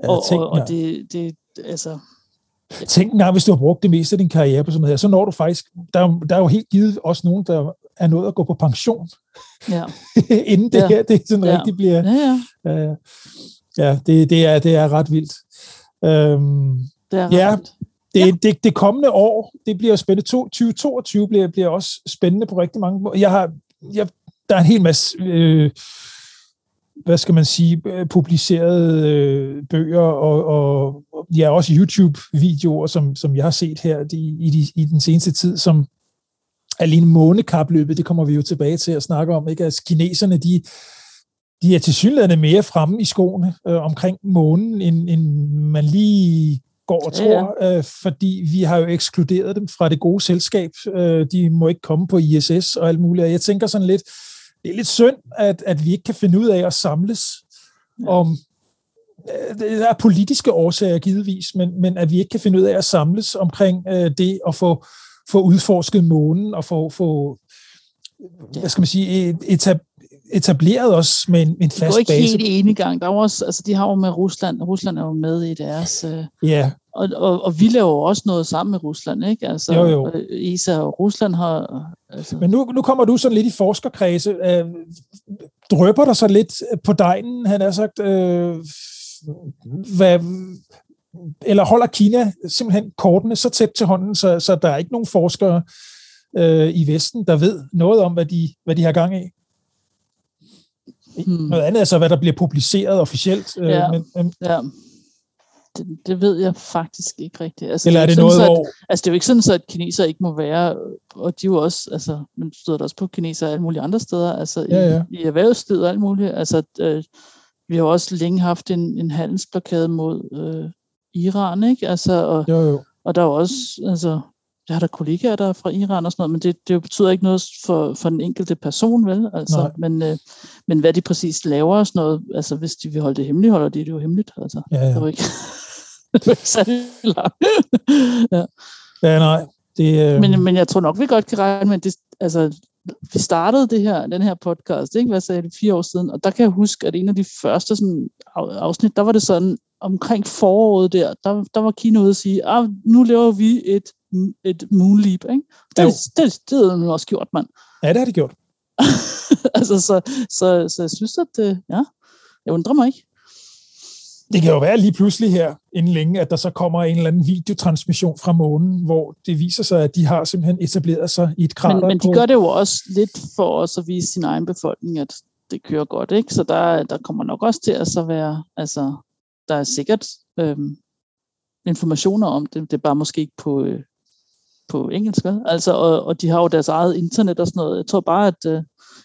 Ja, og, og, og det, det, altså, Tænk engang, hvis du har brugt det meste af din karriere på sådan noget her, så når du faktisk, der, der er jo helt givet også nogen, der er nået at gå på pension, ja. (laughs) inden det ja. her, det sådan ja. rigtig bliver, ja, ja. Uh, ja det, det, er, det er ret vildt. Um, det er ret ja, vildt. Det, ja. det, det kommende år, det bliver spændende. 2022 bliver, bliver også spændende på rigtig mange måder. Jeg har, jeg, der er en hel masse øh, hvad skal man sige, øh, publicerede øh, bøger og, og ja, også YouTube-videoer, som, som jeg har set her i, i, de, i den seneste tid, som alene månekapløbet, det kommer vi jo tilbage til at snakke om, ikke? Altså kineserne, de, de er til synligheden mere fremme i skoene øh, omkring månen, end, end man lige går og tror, ja. øh, fordi vi har jo ekskluderet dem fra det gode selskab. Øh, de må ikke komme på ISS og alt muligt. Jeg tænker sådan lidt, det er lidt synd, at, at vi ikke kan finde ud af at samles ja. om øh, det er politiske årsager givetvis, men, men at vi ikke kan finde ud af at samles omkring øh, det at få, få udforsket månen og få, få hvad skal man sige, etab, etableret os med en, en fast base. Det går ikke base. helt ene gang. Der er også, altså, de har jo med Rusland, Rusland er jo med i deres... Øh, ja. Og, og, og vi laver jo også noget sammen med Rusland, ikke? Altså, jo, jo. ISA og Rusland har... Altså. Men nu, nu kommer du sådan lidt i forskerkredse. Øh, drøber der så lidt på dejen, han har sagt, øh, hvad, eller holder Kina simpelthen kortene så tæt til hånden, så, så der er ikke nogen forskere øh, i Vesten, der ved noget om, hvad de, hvad de har gang i? Hmm. Noget andet er så, hvad der bliver publiceret officielt. Øh, ja, men, men, ja. Det, det ved jeg faktisk ikke rigtigt. Altså, Eller er det, det noget, sådan, hvor... At, altså, det er jo ikke sådan, så, at kineser ikke må være, og de er jo også, altså, man støder også på kineser alle mulige andre steder, altså ja, ja. i, i erhvervslivet og alt muligt. Altså, øh, vi har også længe haft en, en handelsblokade mod øh, Iran, ikke? Altså, og, jo, jo. og der er også, altså, jeg har der kollegaer, der er fra Iran og sådan noget, men det, det betyder ikke noget for, for den enkelte person, vel? Altså, men, øh, men hvad de præcis laver og sådan noget, altså hvis de vil holde det hemmeligt, holder de det jo hemmeligt. Altså, ja, ja. Det er ikke, (laughs) det er ikke særlig langt. (laughs) ja. ja, nej. Det, øh... men, men jeg tror nok, vi godt kan regne med, det, altså, vi startede det her, den her podcast, ikke? hvad sagde det, fire år siden, og der kan jeg huske, at en af de første sådan, afsnit, der var det sådan, omkring foråret der, der, der var Kina ude at sige, ah, nu laver vi et et moonleap, ikke? Det, det, det, det har man også gjort, mand. Ja, det har de gjort. (laughs) altså, så, så, så jeg synes, at det, ja, jeg undrer mig ikke. Det kan jo være lige pludselig her, inden længe, at der så kommer en eller anden videotransmission fra månen, hvor det viser sig, at de har simpelthen etableret sig i et krater. Men, men de på... gør det jo også lidt for os at vise sin egen befolkning, at det kører godt, ikke? Så der, der kommer nok også til at så være, altså, der er sikkert øhm, informationer om det, det er bare måske ikke på, øh, på engelsk, vel? Altså, og, og de har jo deres eget internet og sådan noget. Jeg tror bare, at øh,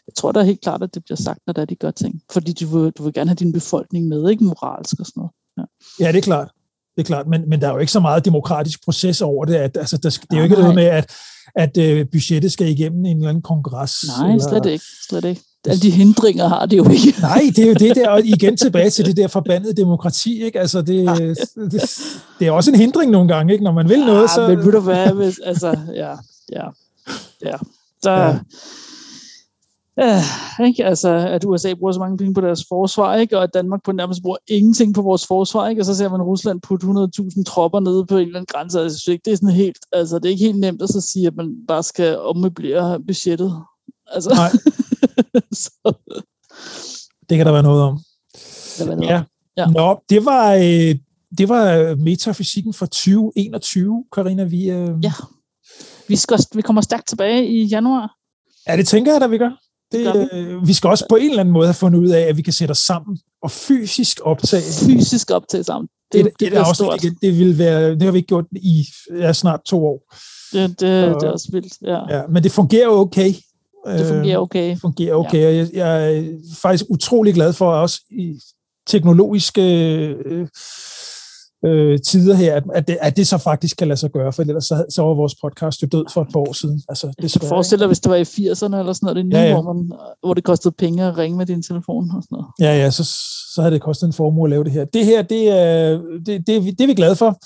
jeg tror da helt klart, at det bliver sagt, når der de gør ting. Fordi du vil, du vil gerne have din befolkning med, ikke moralsk og sådan noget. Ja, ja det er klart. Det er klart, men, men der er jo ikke så meget demokratisk proces over det. At, altså, der, det er jo ikke noget med, at, at uh, budgettet skal igennem en eller anden kongres. Nej, eller, slet ikke. Slet ikke. alle de hindringer har det jo ikke. (laughs) Nej, det er jo det der, og igen tilbage til det der forbandede demokrati, ikke? Altså, det, det, det er også en hindring nogle gange, ikke? Når man vil ja, noget, så... men ved du hvad, hvis, altså, ja, ja, ja. Der, ja. Ja, ikke? Altså, at USA bruger så mange penge på deres forsvar, ikke? og at Danmark på nærmest bruger ingenting på vores forsvar, ikke? og så ser man Rusland putte 100.000 tropper nede på en eller anden grænse. Altså, det er sådan helt, altså, det er ikke helt nemt at så sige, at man bare skal ommøblere budgettet. Altså. Nej. (laughs) så. Det kan der være noget om. Noget ja. Om. ja. Nå, det var, øh, det var metafysikken for 2021, Karina. Vi, øh... Ja, vi, skal, vi kommer stærkt tilbage i januar. Ja, det tænker jeg da, vi gør. Det, øh, vi skal også på en eller anden måde have fundet ud af, at vi kan sætte os sammen og fysisk optage. Fysisk optage sammen. Det, det, det, det, er stort. Det, det, vil være, det har vi ikke gjort i ja, snart to år. Det, det, og, det er også vildt, ja. ja. Men det fungerer okay. Det fungerer øh, okay. Det fungerer okay, ja. jeg, jeg er faktisk utrolig glad for også i teknologiske øh, øh, tider her, at, det, at det så faktisk kan lade sig gøre, for ellers så, så var vores podcast jo død for et par år siden. Altså, det jeg forestiller hvis det var i 80'erne eller sådan noget, det nye, ja, ja. Hvor, man, hvor det kostede penge at ringe med din telefon og sådan noget. Ja, ja, så, så havde det kostet en formue at lave det her. Det her, det er, det, det, det er vi glade for.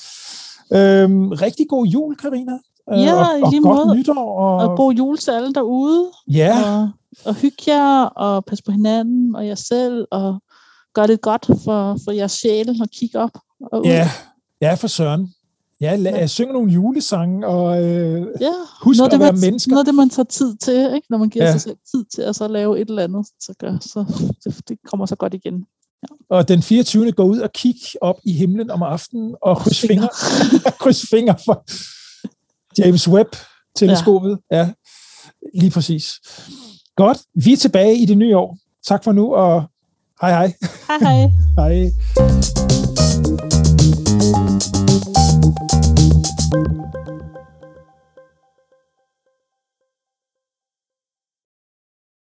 Øhm, rigtig god jul, Karina. Øh, ja, og, og lige godt måde. nytår. Og... og god jul til alle derude. Ja. Og, og hygge jer, og pas på hinanden og jer selv, og gør det godt for, for jeres sjæl, og kigge op og Ja, ja for søren. Ja, lad, ja. synge nogle julesange, og øh, ja. husk noget, at være man, mennesker. Noget det, man tager tid til, ikke? når man giver ja. sig selv tid til at så lave et eller andet, så, gør, så det, det kommer så godt igen. Ja. Og den 24. går ud og kig op i himlen om aftenen, og kryds fingre, (laughs) kryds fingre for James Webb-teleskopet. Ja. ja, lige præcis. Godt, vi er tilbage i det nye år. Tak for nu, og hej hej. Hej hej. (laughs) hej. Thank you.